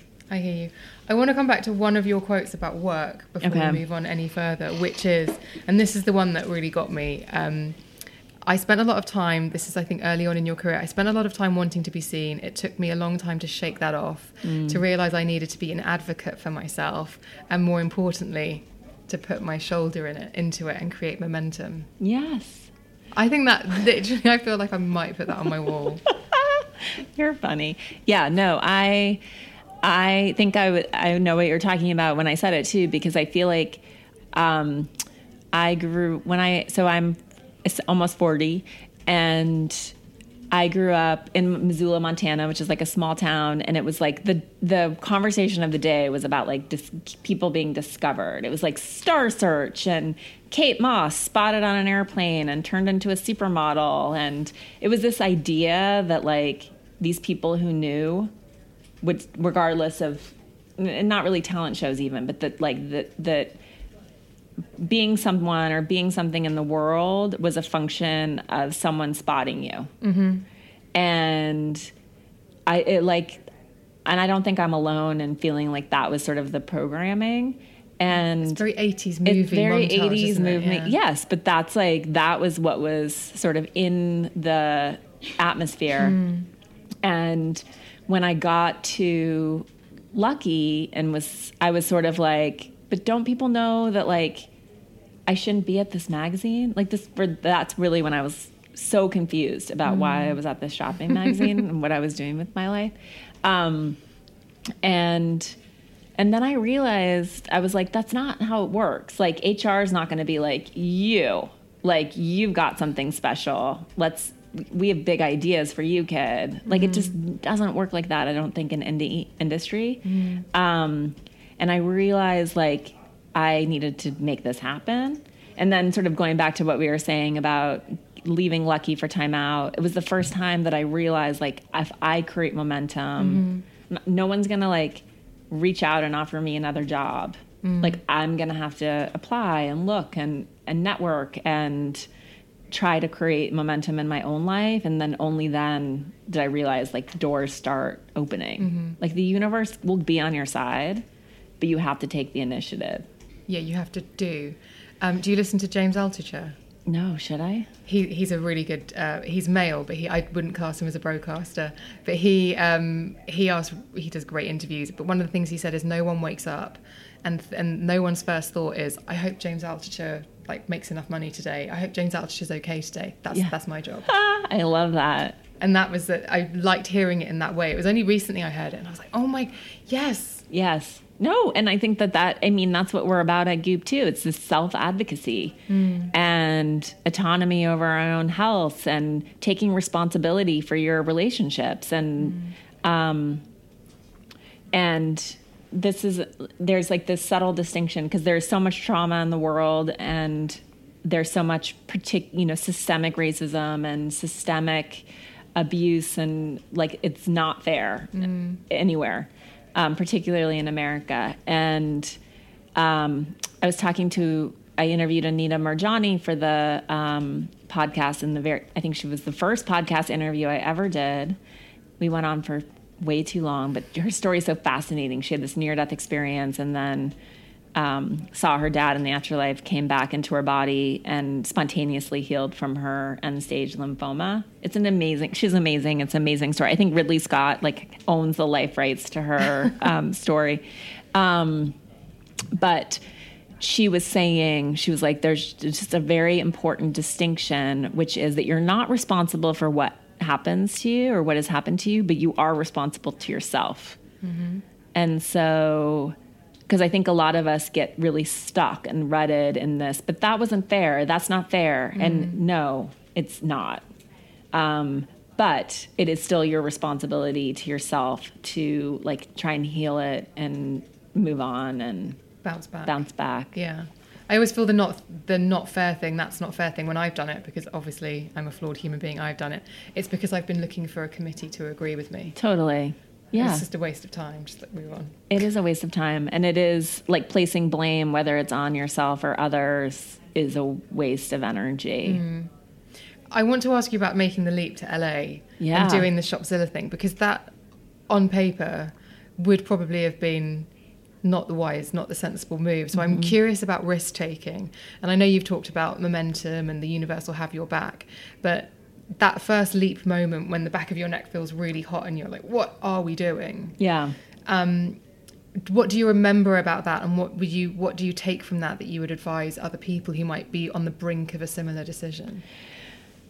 I hear you. I want to come back to one of your quotes about work before Okay. we move on any further, which is, and this is the one that really got me. Um, I spent a lot of time, this is, I think, early on in your career, I spent a lot of time wanting to be seen. It took me a long time to shake that off, to realize I needed to be an advocate for myself, and more importantly, to put my shoulder in it, into it, and create momentum. Yes. I think that literally, I feel like I might put that on my wall. You're funny. Yeah, no, I I think I I know what you're talking about when I said it too because I feel like um I grew when I so I'm almost 40 and I grew up in Missoula, Montana, which is like a small town, and it was like the the conversation of the day was about like dis- people being discovered. It was like Star Search and Kate Moss spotted on an airplane and turned into a supermodel, and it was this idea that like these people who knew would, regardless of, and not really talent shows even, but that like that that being someone or being something in the world was a function of someone spotting you. Mm-hmm. And I it like, and I don't think I'm alone in feeling like that was sort of the programming. And It's very 80s movie it's very montage, 80s isn't movement. Yeah. Yes, but that's like that was what was sort of in the atmosphere. Hmm. And when I got to Lucky and was I was sort of like, but don't people know that like I shouldn't be at this magazine? Like this for that's really when I was so confused about why I was at this shopping magazine and what I was doing with my life. Um, and and then I realized I was like, that's not how it works. Like HR is not going to be like you, like you've got something special. Let's we have big ideas for you, kid. Like it just doesn't work like that. I don't think in indie industry. Mm. Um, and I realized like I needed to make this happen. And then sort of going back to what we were saying about leaving Lucky for Time Out, it was the first time that I realized like if I create momentum, mm-hmm. n- no one's gonna like reach out and offer me another job. Mm. Like I'm gonna have to apply and look and and network and try to create momentum in my own life and then only then did I realize like doors start opening. Like the universe will be on your side, but you have to take the initiative. Yeah, you have to do. Um, do you listen to James Altucher? No, should I? He he's a really good. Uh, he's male, but he I wouldn't class him as a broadcaster. But he um, he asks he does great interviews. But one of the things he said is no one wakes up, and and no one's first thought is I hope James Altucher like makes enough money today. I hope James Altucher's okay today. That's Yeah. that's my job. I love that. And that was that. I liked hearing it in that way. It was only recently I heard it, and I was like, oh my, yes, Yes. No, and I think that that I mean that's what we're about at Goop too. It's this self advocacy and autonomy over our own health and taking responsibility for your relationships and um and this is there's like this subtle distinction because there's so much trauma in the world and there's so much partic- you know systemic racism and systemic abuse and like it's not fair anywhere um, particularly in america. And um, i was talking to i interviewed Anita Moorjani for the um, podcast and the very i think she was the first podcast interview i ever did. We went on for way too long, but her story is so fascinating. She had this near death experience and then um, saw her dad in the afterlife, came back into her body, and spontaneously healed from her end stage lymphoma. It's an amazing, she's amazing. It's an amazing story. I think Ridley Scott like owns the life rights to her um, story. Um, but she was saying, she was like, there's just a very important distinction, which is that you're not responsible for what happens to you or what has happened to you, but you are responsible to yourself. And so, because I think a lot of us get really stuck and rutted in this, but that wasn't fair. That's not fair. And no, it's not. Um, but it is still your responsibility to yourself to like try and heal it and move on and bounce back. bounce back. Yeah. I always feel the not the not fair thing. That's not fair thing when I've done it because obviously I'm a flawed human being. I've done it. It's because I've been looking for a committee to agree with me. Totally. Yeah. It's just a waste of time. Just like move on. It is a waste of time. And it is like placing blame, whether it's on yourself or others, is a waste of energy. Mm. I want to ask you about making the leap to LA Yeah. and doing the Shopzilla thing because that, on paper, would probably have been not the wise, not the sensible move. So Mm-hmm. I'm curious about risk taking. And I know you've talked about momentum and the universe will have your back, but that first leap moment when the back of your neck feels really hot and you're like, what are we doing? Yeah. What do you remember about that, and what would you what do you take from that that you would advise other people who might be on the brink of a similar decision?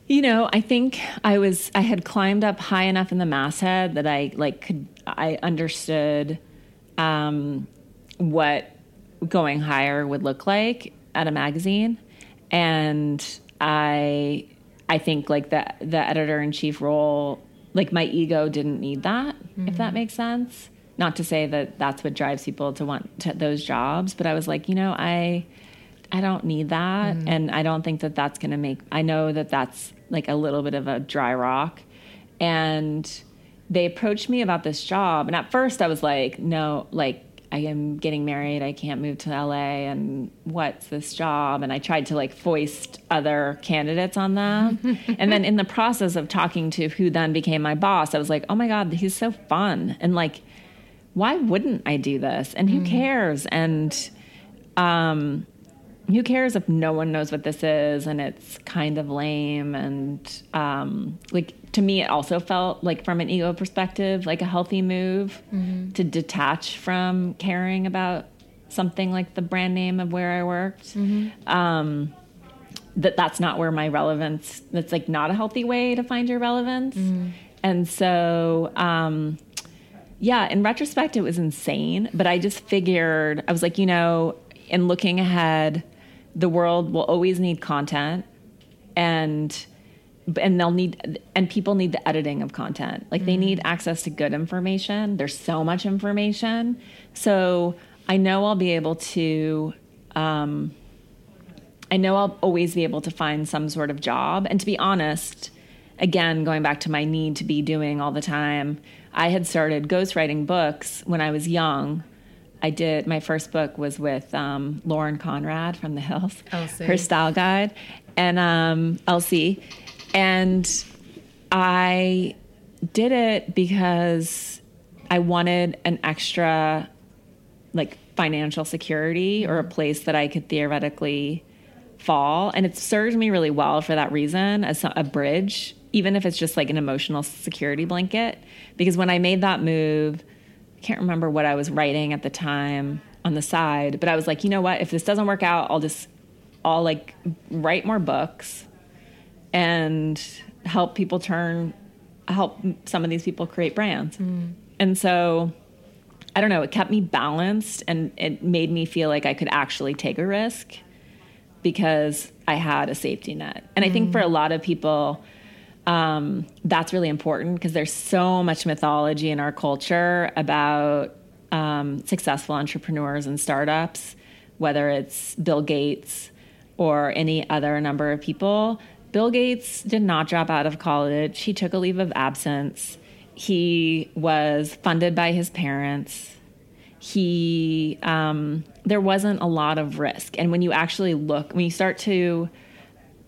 You know, I think I was I had climbed up high enough in the masthead that I like could I understood um, what going higher would look like at a magazine, and I I think like the the editor in chief role, like my ego didn't need that, if that mm-hmm. makes sense. Not to say that that's what drives people to want to, those jobs, but I was like, you know, I I don't need that. Mm-hmm. And I don't think that that's going to make, I know that that's like a little bit of a dry rock. And they approached me about this job. And at first I was like, no, like, I am getting married. I can't move to LA. And what's this job? And I tried to like foist other candidates on them. and then in the process of talking to who then became my boss, I was like, oh my God, he's so fun. And like, why wouldn't I do this? And who cares? And um, who cares if no one knows what this is and it's kind of lame? And um, like to me it also felt like from an ego perspective like a healthy move to detach from caring about something like the brand name of where i worked. Um, that that's not where my relevance that's like not a healthy way to find your relevance. And so um, yeah, in retrospect, it was insane. But I just figured, I was like, you know, in looking ahead, the world will always need content, and and they'll need and people need the editing of content. Like they need access to good information. There's so much information, so I know I'll be able to. Um, I know I'll always be able to find some sort of job. And to be honest, again, going back to my need to be doing all the time, I had started ghostwriting books when I was young. I did my first book was with um, Lauren Conrad from The Hills, Elsie. her style guide, and um, Elsie, and I did it because I wanted an extra like financial security or a place that I could theoretically fall. And it served me really well for that reason as a bridge, even if it's just like an emotional security blanket. Because when I made that move, I can't remember what I was writing at the time on the side, but I was like, you know what? If this doesn't work out, I'll just, I'll like write more books and help people turn, help some of these people create brands. Mm. And so, I don't know, it kept me balanced and it made me feel like I could actually take a risk because I had a safety net. And mm. I think for a lot of people, um, that's really important because there's so much mythology in our culture about um, successful entrepreneurs and startups, whether it's Bill Gates or any other number of people. Bill Gates did not drop out of college. He took a leave of absence. He was funded by his parents. He, um, there wasn't a lot of risk. And when you actually look, when you start to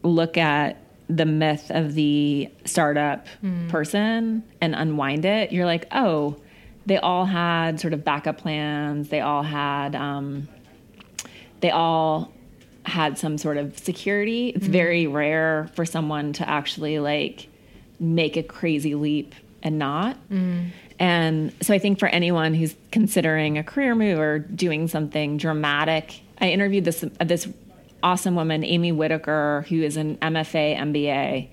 look at the myth of the startup mm. person and unwind it, you're like, oh, they all had sort of backup plans. They all had, um, they all had some sort of security. It's mm. very rare for someone to actually like make a crazy leap and not. Mm. And so I think for anyone who's considering a career move or doing something dramatic, I interviewed this this awesome woman, Amy Whitaker, who is an MFA MBA.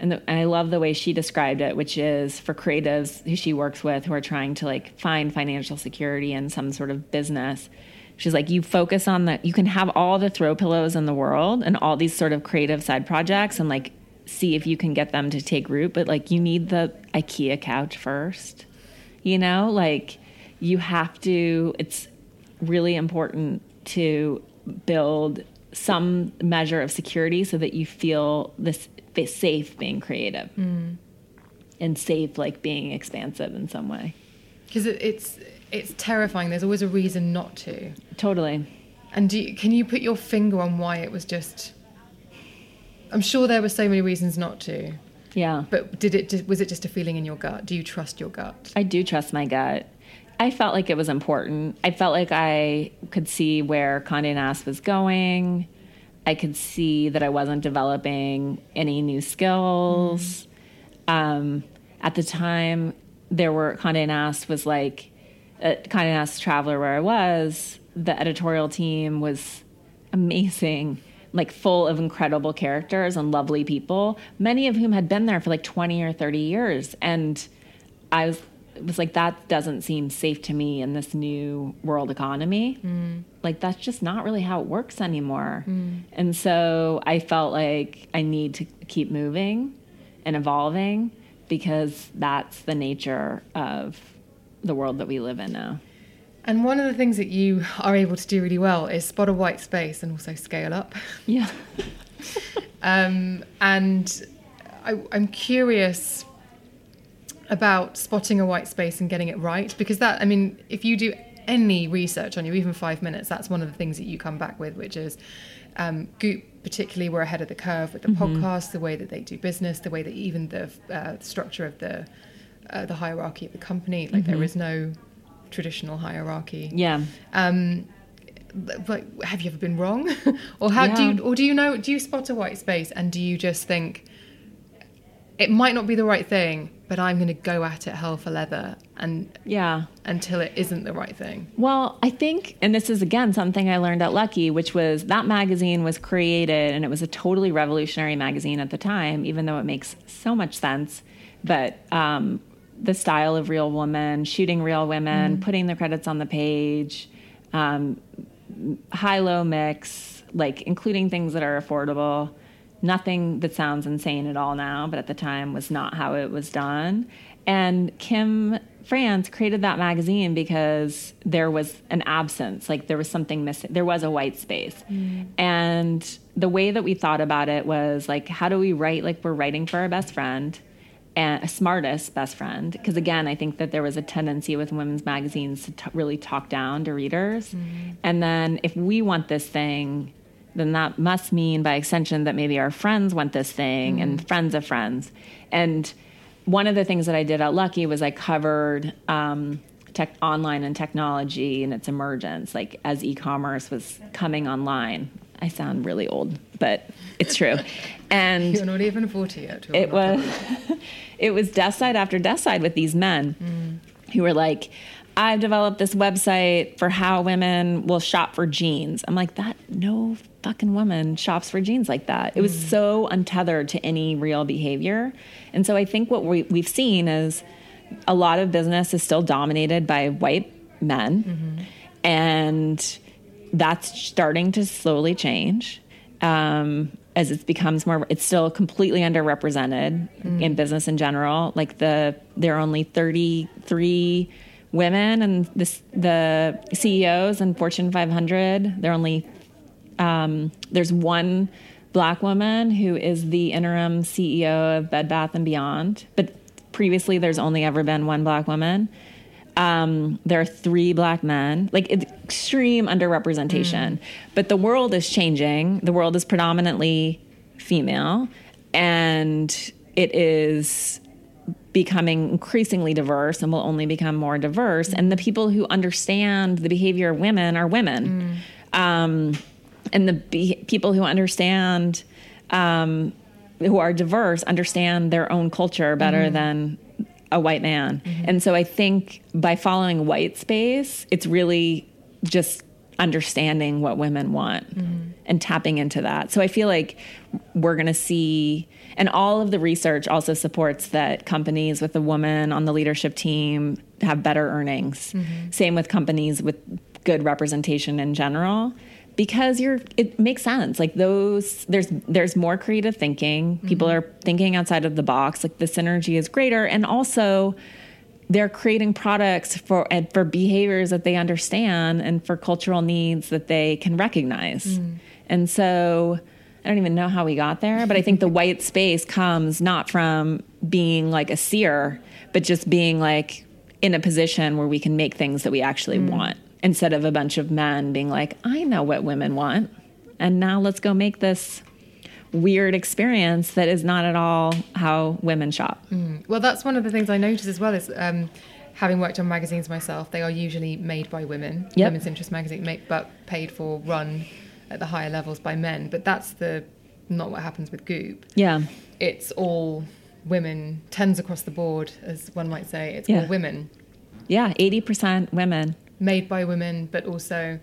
And, the, and, I love the way she described it, which is for creatives who she works with who are trying to like find financial security in some sort of business. She's like, you focus on that. You can have all the throw pillows in the world and all these sort of creative side projects and like see if you can get them to take root. But like, you need the IKEA couch first, you know, like you have to, it's really important to build some measure of security so that you feel this safe being creative. Mm. and safe like being expansive in some way. Because it, it's it's terrifying. There's always a reason not to. Totally. And you, can you put your finger on why it was just i'm sure there were so many reasons not to. Yeah. But did it was it just a feeling in your gut? Do you trust your gut? I do trust my gut I felt like it was important. I felt like I could see where Condé Nast was going. I could see that I wasn't developing any new skills. Mm. Um, at the time, there were Condé Nast was like uh, Condé Nast Traveler, where I was. The editorial team was amazing, like full of incredible characters and lovely people, many of whom had been there for like 20 or 30 years. And I was it was like that doesn't seem safe to me in this new world economy. Mm. Like that's just not really how it works anymore. Mm. And so I felt like I need to keep moving and evolving because that's the nature of the world that we live in now. And one of the things that you are able to do really well is spot a white space and also scale up. Yeah. um, and I, I'm curious about spotting a white space and getting it right because that i mean if you do any research on you even five minutes that's one of the things that you come back with which is um, goop particularly were ahead of the curve with the mm-hmm. podcast the way that they do business the way that even the uh, structure of the uh, the hierarchy of the company like mm-hmm. there is no traditional hierarchy yeah um, but have you ever been wrong or how yeah. do you or do you know do you spot a white space and do you just think it might not be the right thing but I'm going to go at it hell for leather and yeah until it isn't the right thing. Well, I think and this is again something I learned at Lucky, which was that magazine was created and it was a totally revolutionary magazine at the time, even though it makes so much sense. But um, the style of Real Woman, shooting real women, mm. putting the credits on the page, um, high low mix, like including things that are affordable nothing that sounds insane at all now, but at the time was not how it was done. And Kim France created that magazine because there was an absence, like there was something missing. There was a white space. Mm. And the way that we thought about it was like, how do we write like we're writing for our best friend? and smartest best friend because again i think that there was a tendency with women's magazines to t- really talk down to readers mm. and then if we want this thing then that must mean by extension that maybe our friends want this thing mm and friends of friends. And one of the things that I did at Lucky was I covered um, tech, online and technology and its emergence, like as e commerce was coming online. I sound really old, but it's true. And You're not even 40 yet. it was it was death side after death side with these men who were like i've developed this website for how women will shop for jeans i'm like that no fucking woman shops for jeans like that. It was mm. so untethered to any real behavior. And so i think what we, we've seen is a lot of business is still dominated by white men. Mm-hmm. And that's starting to slowly change um, as it becomes more it's still completely underrepresented mm. in business in general. Like the there are only 33 women and this the ceos and fortune 500 there are only um, there's one black woman who is the interim ceo of bed bath and beyond but previously there's only ever been one black woman um, there are three black men, like it's extreme underrepresentation. But the world is changing. The world is predominantly female, and it is becoming increasingly diverse and will only become more diverse. And the people who understand the behavior of women are women. Um, and the be- people who understand, um, who are diverse, understand their own culture better mm-hmm. than a white man. Mm-hmm. And so I think by following white space, it's really just understanding what women want mm-hmm. and tapping into that. So I feel like we're going to see and all of the research also supports that companies with a woman on the leadership team have better earnings. Same with companies with good representation in general because you're it makes sense. Like those there's there's more creative thinking. People mm-hmm. are thinking outside of the box. Like the synergy is greater. And also they're creating products for and for behaviors that they understand and for cultural needs that they can recognize. Mm. And so i don't even know how we got there but i think the white space comes not from being like a seer but just being like in a position where we can make things that we actually mm. want instead of a bunch of men being like, I know what women want. And now let's go make this weird experience that is not at all how women shop. Well, that's one of the things I notice as well is um, having worked on magazines myself, they are usually made by women. Yep. Women's Interest magazine, make, but paid for, run at the higher levels by men. But that's the not what happens with Goop. Yeah. It's all women, tens across the board, as one might say. It's Yeah. all women, Yeah. 80% women. Made by women, but also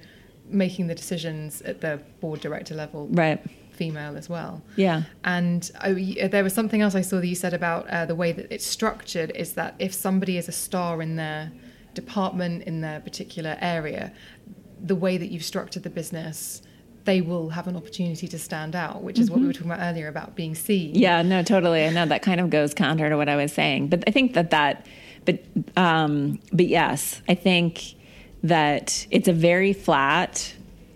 making the decisions at the board director level, Right. female as well. Yeah. And y- there was something else I saw that you said about uh, the way that it's structured is that if somebody is a star in their department, in their particular area, the way that you've structured the business, they will have an opportunity to stand out, which is what we were talking about earlier about being seen. Yeah, no, totally. I know that kind of goes counter to what I was saying, but I think that that, but, um, but yes, I think that it's a very flat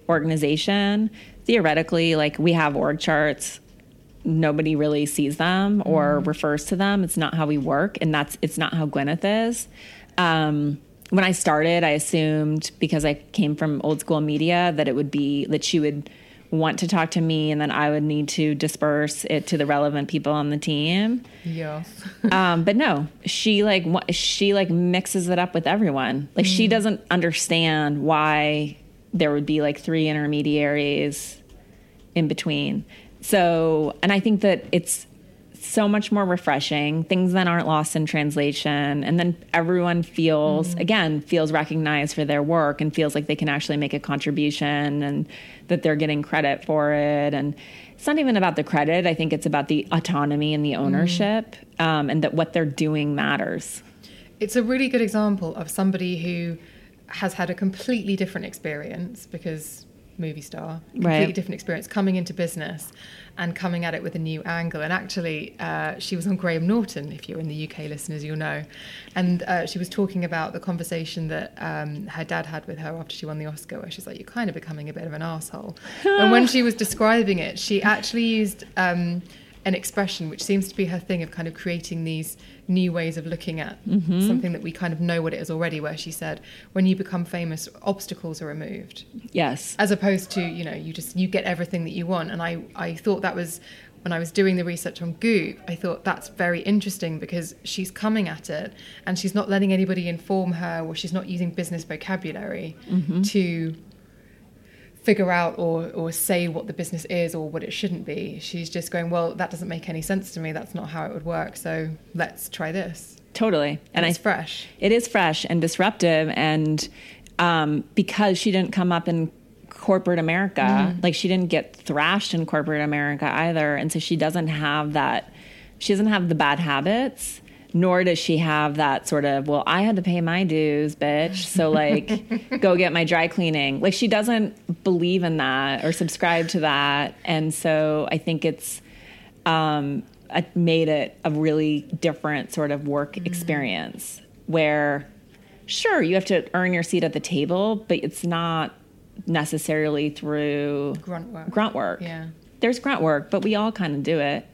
organization. Theoretically, like we have org charts, nobody really sees them or refers to them. It's not how we work, and that's it's not how Gwyneth is. Um, when I started, I assumed because I came from old school media that it would be that she would want to talk to me, and then I would need to disperse it to the relevant people on the team. Yeah. Um, but no, she like she like mixes it up with everyone. Like she doesn't understand why there would be like three intermediaries in between. So, and I think that it's so much more refreshing. Things then aren't lost in translation, and then everyone feels again feels recognized for their work and feels like they can actually make a contribution and that they're getting credit for it. And it's not even about the credit. I think it's about the autonomy and the ownership, um, and that what they're doing matters. It's a really good example of somebody who has had a completely different experience because movie star, completely Right. different experience coming into business and coming at it with a new angle. And actually, uh, she was on Graham Norton, if you're in the UK listeners, you'll know. And uh, she was talking about the conversation that um, her dad had with her after she won the Oscar, where she's like, You're kind of becoming a bit of an asshole. and when she was describing it, she actually used. Um, an expression which seems to be her thing of kind of creating these new ways of looking at mm-hmm. something that we kind of know what it is already where she said when you become famous obstacles are removed. Yes. as opposed to you know you just you get everything that you want. And i i thought that was when i was doing the research on goop i thought that's very interesting because she's coming at it and she's not letting anybody inform her or she's not using business vocabulary mm-hmm. to figure out or or say what the business is or what it shouldn't be. She's just going, well, that doesn't make any sense to me. That's not how it would work. So let's try this. Totally. And, it's I, fresh. It is fresh and disruptive. And um, because she didn't come up in corporate America, Mm-hmm. like she didn't get thrashed in corporate America either. And so she doesn't have that, she doesn't have the bad habits. Nor does she have that sort of, well, I had to pay my dues, bitch. So, like, go get my dry cleaning. Like, she doesn't believe in that or subscribe to that. And so I think it's, um, made it a really different sort of work experience where sure you have to earn your seat at the table but it's not necessarily through Grunt work. grunt work Yeah. there's grunt work but we all kind of do it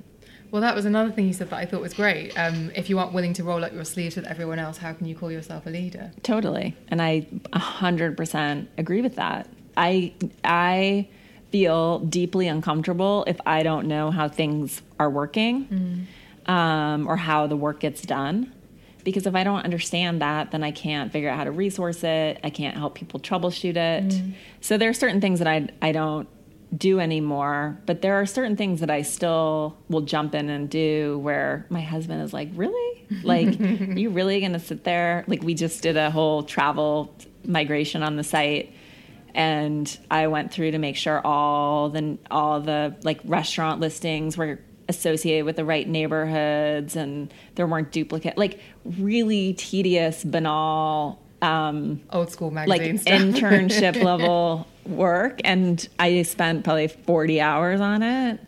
Well, that was another thing you said that I thought was great. Um, if you aren't willing to roll up your sleeves with everyone else, how can you call yourself a leader? totally. And i 100% agree with that. I i feel deeply uncomfortable if i don't know how things are working um, or how the work gets done. Because if i don't understand that then i can't figure out how to resource it. I can't help people troubleshoot it. So there are certain things that i, I don't do anymore but there are certain things that i still will jump in and do where my husband is like really like you really gonna sit there like we just did a whole travel migration on the site and I went through to make sure all the all the like restaurant listings were associated with the right neighborhoods and there weren't duplicate like really tedious banal um Old school like magazine stuff. internship level work and I spent probably 40 hours on it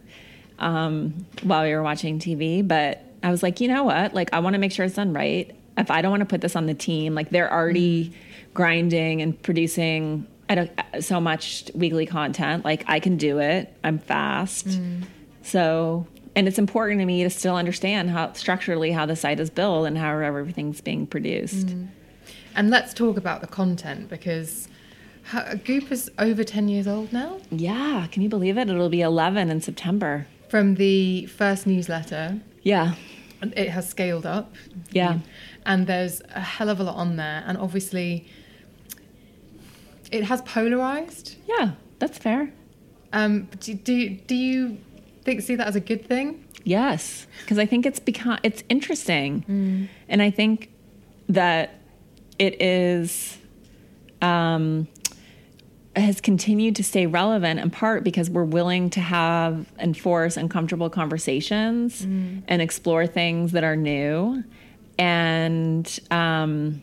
um while we were watching TV but I was like you know what? Like I want to make sure it's done right. If I don't want to put this on the team like they're already grinding and producing so much weekly content like I can do it. I'm fast. So and it's important to me to still understand how structurally how the site is built and how everything's being produced. And let's talk about the content because how, Goop is over 10 years old now. Yeah, can you believe it? It'll be 11 in September. From the first newsletter, Yeah. it has scaled up. Yeah. And there's a hell of a lot on there. And obviously, it has polarized. Yeah, that's fair. Um, do, do, do you think, see that as a good thing? Yes, because I think it's become it's interesting, and I think that it is um, has continued to stay relevant in part because we're willing to have enforce uncomfortable conversations and explore things that are new, and um,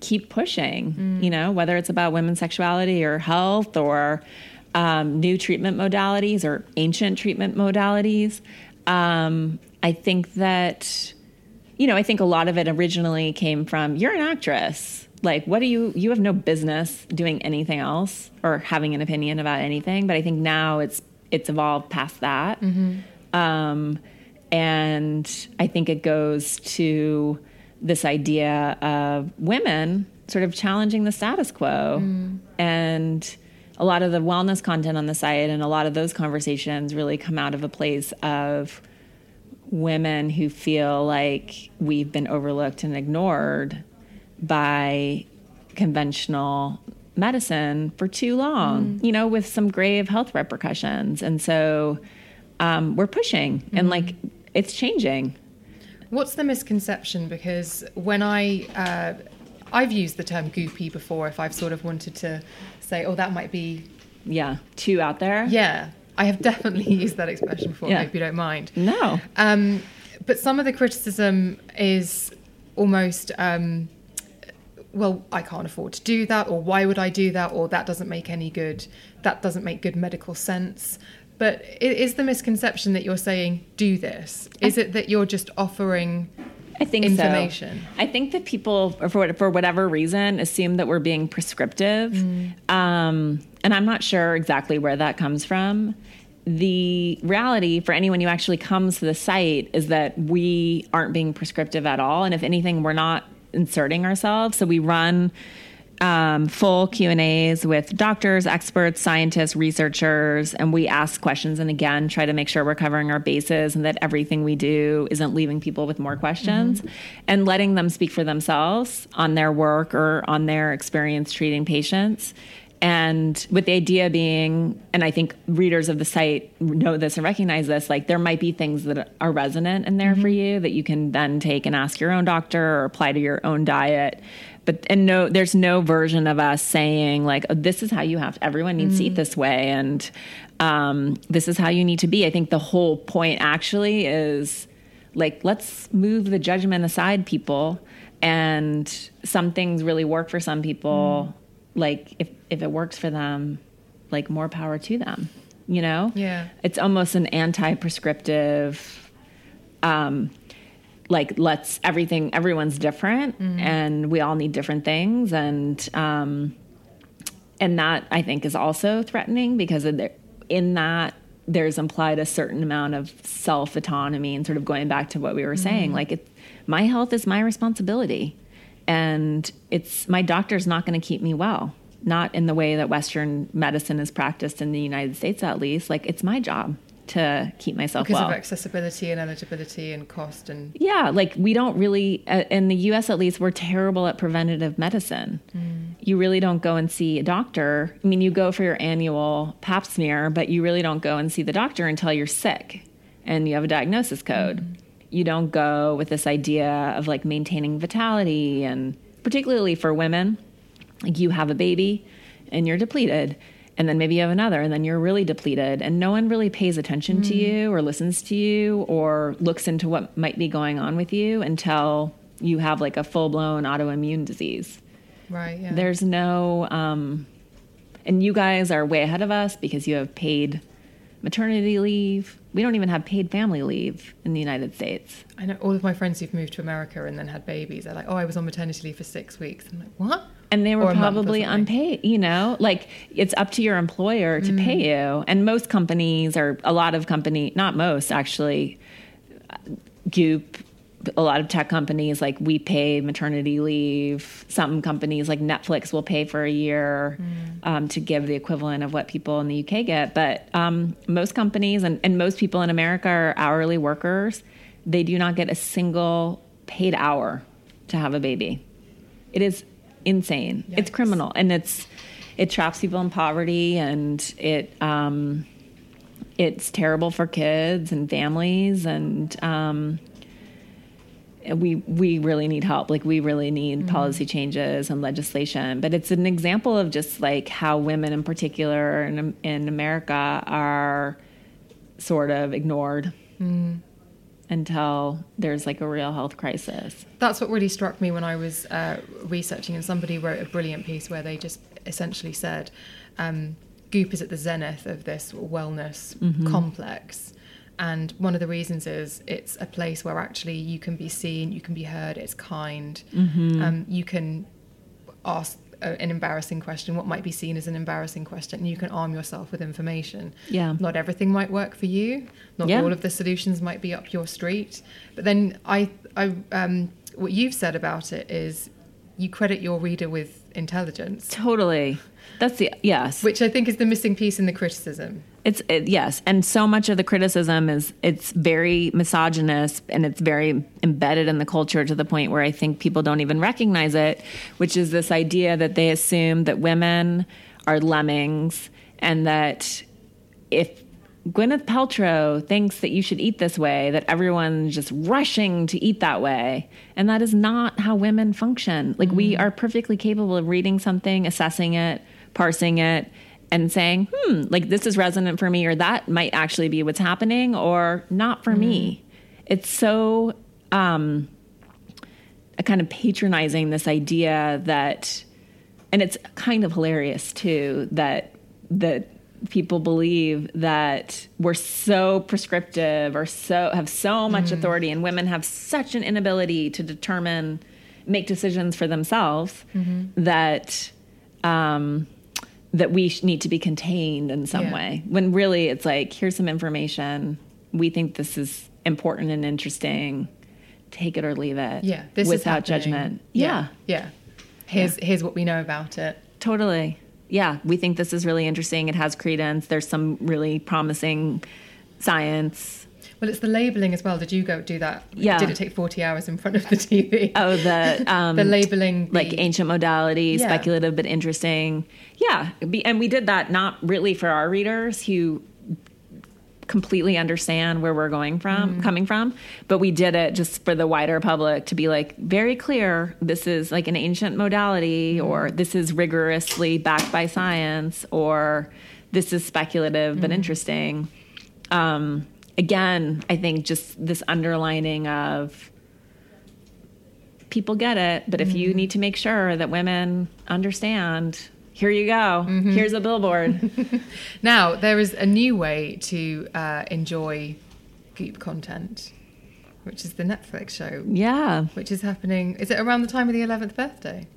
keep pushing. You know, whether it's about women's sexuality or health or um, new treatment modalities or ancient treatment modalities. Um, I think that, you know, I think a lot of it originally came from you're an actress. Like, what do you, you have no business doing anything else or having an opinion about anything. But I think now it's, it's evolved past that. Um, and I think it goes to this idea of women sort of challenging the status quo. And a lot of the wellness content on the site and a lot of those conversations really come out of a place of women who feel like we've been overlooked and ignored by conventional medicine for too long, you know, with some grave health repercussions. And so um, we're pushing and like it's changing. What's the misconception? Because when I, uh, I've used the term goopy before if I've sort of wanted to say, oh, that might be, Yeah, too out there. yeah, I have definitely used that expression before. Yeah. I hope you don't mind. No. Um, but some of the criticism is almost, um, well, I can't afford to do that, or why would I do that, or that doesn't make any good, that doesn't make good medical sense. But is the misconception that you're saying, do this? Is it that you're just offering I think information? So. I think that people, for for whatever reason, assume that we're being prescriptive, um, and I'm not sure exactly where that comes from. The reality for anyone who actually comes to the site is that we aren't being prescriptive at all, and if anything, we're not inserting ourselves. So we run um, full Q and A's with doctors, experts, scientists, researchers, and we ask questions and again try to make sure we're covering our bases and that everything we do isn't leaving people with more questions, and letting them speak for themselves on their work or on their experience treating patients. And with the idea being, and I think readers of the site know this and recognize this, like there might be things that are resonant in there for mm-hmm. you that you can then take and ask your own doctor or apply to your own diet. But and no, there's no version of us saying like oh, this is how you have. To, everyone needs to eat mm-hmm. this way, and um, this is how you need to be. I think the whole point actually is like let's move the judgment aside, people. And some things really work for some people. Mm-hmm. Like if if it works for them, like more power to them. You know. Yeah. It's almost an anti-prescriptive um, like let's everything everyone's different and we all need different things and um and that i think is also threatening because the, in that there's implied a certain amount of self autonomy and sort of going back to what we were saying like it my health is my responsibility and it's my doctor's not going to keep me well not in the way that western medicine is practiced in the united states at least like it's my job to keep myself well. because well of accessibility and eligibility and cost and yeah, like we don't really, uh, in the US at least, we're terrible at preventative medicine. You really don't go and see a doctor. I mean, you go for your annual pap smear, but you really don't go and see the doctor until you're sick and you have a diagnosis code. You don't go with this idea of like maintaining vitality, and particularly for women, like you have a baby and you're depleted and then maybe you have another and then you're really depleted and no one really pays attention to you or listens to you or looks into what might be going on with you until you have like a full-blown autoimmune disease. Right yeah. There's no um and you guys are way ahead of us because you have paid maternity leave we don't even have paid family leave in the united states I know all of my friends who've moved to America and then had babies. They're like, "Oh, I was on maternity leave for six weeks." I'm like, "What?" and they were a month or probably unpaid you know like it's up to your employer to pay Mm. you and most companies or a lot of company not most actually uh, goop a lot of tech companies like we pay maternity leave. Some companies like netflix will pay for a year Mm. um, to give the equivalent of what people in the uk get. But um, most companies and, and most people in america are hourly workers. They do not get a single paid hour to have a baby. It is insane. It's criminal, and it's it traps people in poverty, and it um, it's terrible for kids and families, and um, we we really need help. Like we really need policy changes and legislation. But it's an example of just like how women, in particular, in in America, are sort of ignored. Until there's like a real health crisis. That's what really struck me when I was uh, researching, and somebody wrote a brilliant piece where they just essentially said, um, "Goop is at the zenith of this wellness complex." And one of the reasons is it's a place where actually you can be seen, you can be heard, it's kind, um, you can ask a, an embarrassing question, what might be seen as an embarrassing question, and you can arm yourself with information. Yeah. Not everything might work for you. Not Yeah. all of the solutions might be up your street. But then I, I, um, what you've said about it is you credit your reader with intelligence, Totally. That's the yes. which I think is the missing piece in the criticism. It's it, yes, and so much of the criticism is it's very misogynist and it's very embedded in the culture to the point where I think people don't even recognize it, which is this idea that they assume that women are lemmings and that if Gwyneth Paltrow thinks that you should eat this way, that everyone's just rushing to eat that way. And that is not how women function. Like, we mm-hmm. are perfectly capable of reading something, assessing it, parsing it, and saying, hmm, like this is resonant for me, or that might actually be what's happening, or not for me. It's so um, kind of patronizing this idea that, and it's kind of hilarious too, that that people believe that we're so prescriptive or so have so much authority and women have such an inability to determine make decisions for themselves that um, that we need to be contained in some Yeah. way when really it's like here's some information we think this is important and interesting take it or leave it Yeah, this is without happening. judgment yeah. yeah. Here's here's what we know about it. Totally. Yeah, we think this is really interesting. It has credence. There's some really promising science. Well, it's the labeling as well. Did you go do that? Yeah. Did it take 40 hours in front of the TV? Oh, the um, the labeling, like ancient modality, Yeah. speculative but interesting. Yeah, and we did that not really for our readers who completely understand where we're going from, Mm-hmm. coming from, but we did it just for the wider public to be like very clear. This is like an ancient modality, Mm-hmm. or this is rigorously backed by science, or this is speculative Mm-hmm. but interesting. Um, again, I think just this underlining of people get it, but if Mm-hmm. you need to make sure that women understand, here you go. Mm-hmm. Here's a billboard. Now, there is a new way to uh, enjoy Goop content, which is the Netflix show, yeah. which is happening. Is it around the time of the 11th birthday?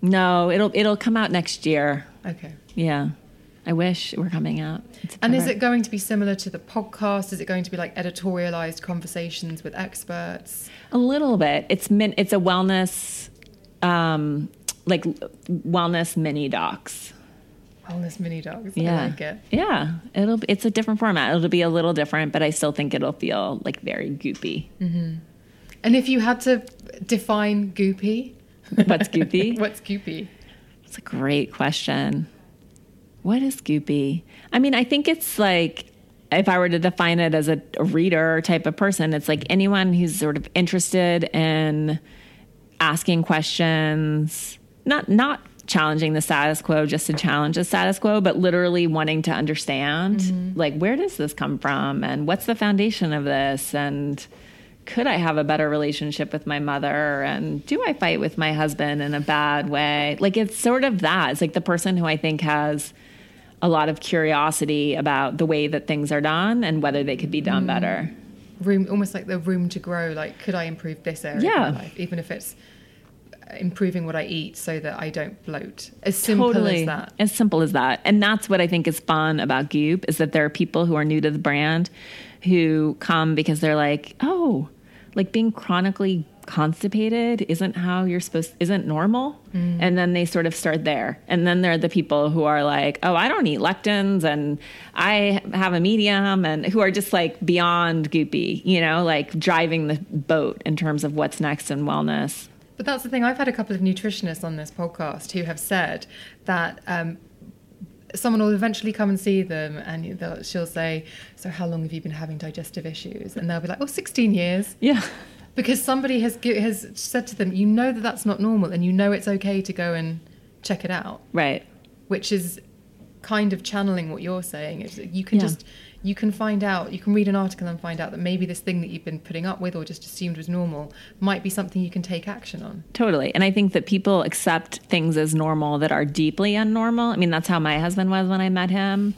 No, it'll it'll come out next year. Okay. Yeah. I wish it were coming out. And is it going to be similar to the podcast? Is it going to be like editorialized conversations with experts? a little bit? It's min, it's a wellness um like wellness mini docs. Wellness mini docs. Yeah. I like it. Yeah. It'll be- it's a different format. It'll be a little different, but I still think it'll feel like very goopy. Mm-hmm. And if you had to define goopy, What's goopy? what's goopy? It's a great question. What is goopy? I mean, I think it's like if I were to define it as a, a reader type of person, it's like anyone who's sort of interested in asking questions, not not challenging the status quo just to challenge the status quo, but literally wanting to understand mm-hmm. like where does this come from and what's the foundation of this and could I have a better relationship with my mother? And do I fight with my husband in a bad way? Like, it's sort of that. It's like the person who I think has a lot of curiosity about the way that things are done and whether they could be done mm. better. Room, almost like the room to grow. Like, could I improve this area Yeah. of my life, even if it's improving what I eat so that I don't bloat? As simple as that. As simple as that. And that's what I think is fun about Goop is that there are people who are new to the brand who come because they're like, oh, like being chronically constipated isn't how you're supposed isn't normal mm. and then they sort of start there and then there are the people who are like oh i don't eat lectins and i have a medium and who are just like beyond goopy you know like driving the boat in terms of what's next in wellness But that's the thing. I've had a couple of nutritionists on this podcast who have said that um, someone will eventually come and see them, and they'll, she'll say, "So, how long have you been having digestive issues?" And they'll be like, "Oh, 16 years." yeah Because somebody has has said to them, "You know that that's not normal, and you know it's okay to go and check it out," right which is kind of channeling what you're saying. It's, you can Yeah. just you can find out, you can read an article and find out that maybe this thing that you've been putting up with or just assumed was normal might be something you can take action on. Totally. And I think that people accept things as normal that are deeply unnormal. I mean, that's how my husband was when I met him.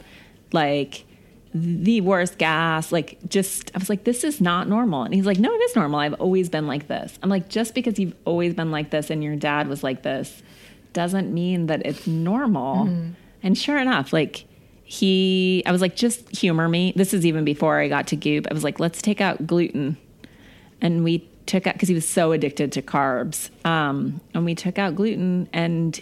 Like, the worst gas. Like, just, I was like, this is not normal. And he's like, no, it is normal. I've always been like this. I'm like, just because you've always been like this and your dad was like this doesn't mean that it's normal. Mm-hmm. And sure enough, like, he, I was like, just humor me. This is even before I got to Goop. I was like, let's take out gluten and we took out because he was so addicted to carbs um, and we took out gluten and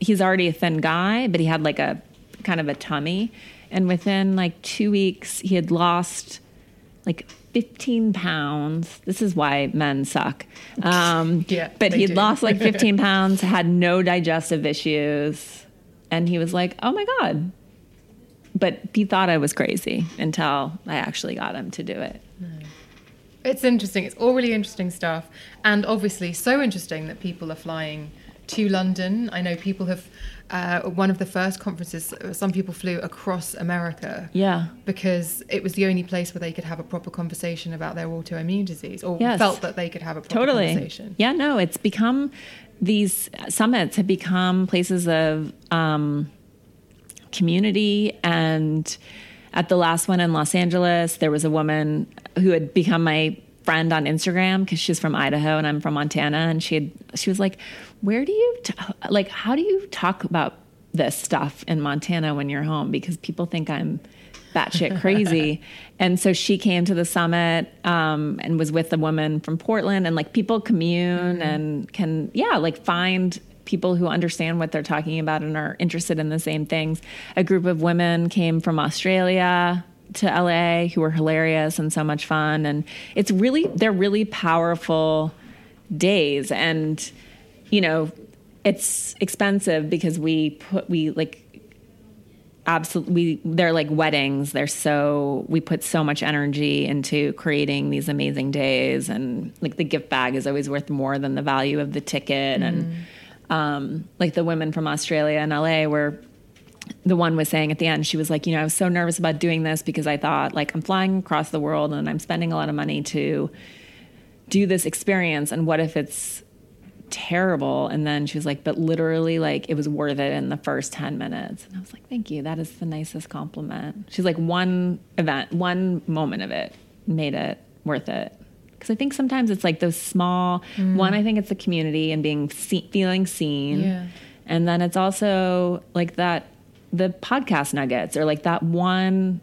he's already a thin guy but he had like a kind of a tummy and within like two weeks he had lost like 15 pounds this is why men suck um, Yeah, but he'd do. lost like 15 pounds had no digestive issues and he was like oh my god but he thought i was crazy until i actually got him to do it It's interesting. It's all really interesting stuff, and obviously so interesting that people are flying to London. I know people have. Uh, one of the first conferences, some people flew across America. Yeah. Because it was the only place where they could have a proper conversation about their autoimmune disease, or Yes. felt that they could have a proper totally conversation. yeah no it's become these summits have become places of um, community. And at the last one in los angeles there was a woman who had become my friend on instagram because she's from idaho and i'm from montana. And she had she was like where do you t- like how do you talk about this stuff in montana when you're home? Because people think i'm batshit crazy. and so she came to the summit um, and was with a woman from Portland, and like people commune and can, yeah, like find people who understand what they're talking about and are interested in the same things. A group of women came from Australia to LA who were hilarious and so much fun. And it's really, they're really powerful days. And, you know, it's expensive because we put, we like, absolutely they're like weddings they're so we put so much energy into creating these amazing days and like the gift bag is always worth more than the value of the ticket mm. and um, like the women from australia and la were the one was saying at the end she was like you know i was so nervous about doing this because i thought like i'm flying across the world and i'm spending a lot of money to do this experience and what if it's terrible. And then she was like, but literally, like, it was worth it in the first 10 minutes. And I was like, thank you. That is the nicest compliment. She's like, one event, one moment of it made it worth it. Because I think sometimes it's like those small, mm. one, I think it's the community and being, see, feeling seen. Yeah. And then it's also like that, the podcast nuggets or like that one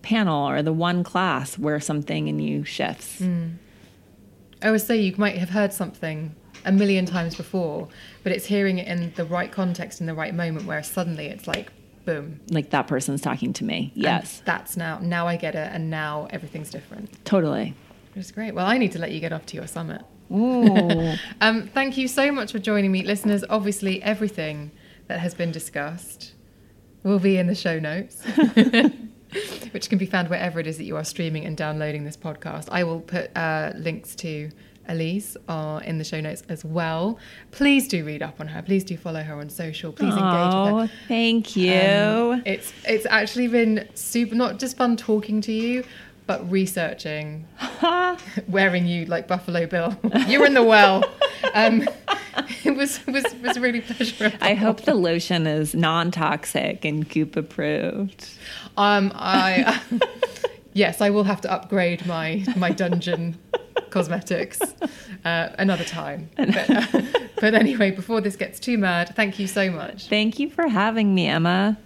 panel or the one class where something in you shifts. Mm. I would say you might have heard something a million times before, but it's hearing it in the right context in the right moment where suddenly it's like boom. Like that person's talking to me. Yes. And that's now now I get it and now everything's different. Totally. It's great. Well, I need to let you get off to your summit. um, thank you so much for joining me, listeners. Obviously, everything that has been discussed will be in the show notes, which can be found wherever it is that you are streaming and downloading this podcast. I will put uh, links to Elise are in the show notes as well. Please do read up on her. Please do follow her on social. Please engage with her. Thank you. Um, it's it's actually been super not just fun talking to you, but researching, wearing you like Buffalo Bill. you were in the well. Um, it was was was really pleasurable. I hope the lotion is non-toxic and Goop approved. Um, I. yes, I will have to upgrade my my dungeon cosmetics uh, another time. But, uh, but anyway, before this gets too mad, thank you so much. Thank you for having me, Emma.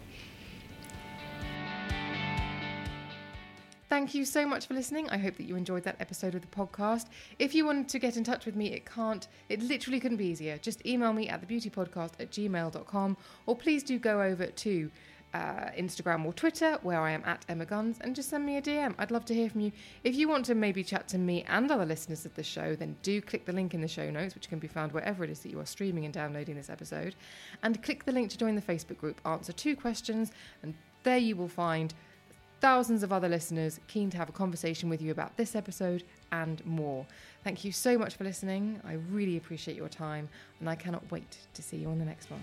Thank you so much for listening. I hope that you enjoyed that episode of the podcast. If you wanted to get in touch with me, it can't, it literally couldn't be easier. Just email me at thebeautypodcast at gmail.com or please do go over to uh, Instagram or Twitter, where I am at Emma Guns, and just send me a DM. I'd love to hear from you. If you want to maybe chat to me and other listeners of the show, then do click the link in the show notes, which can be found wherever it is that you are streaming and downloading this episode, and click the link to join the Facebook group. Answer two questions, and there you will find thousands of other listeners keen to have a conversation with you about this episode and more. Thank you so much for listening. I really appreciate your time, and I cannot wait to see you on the next one.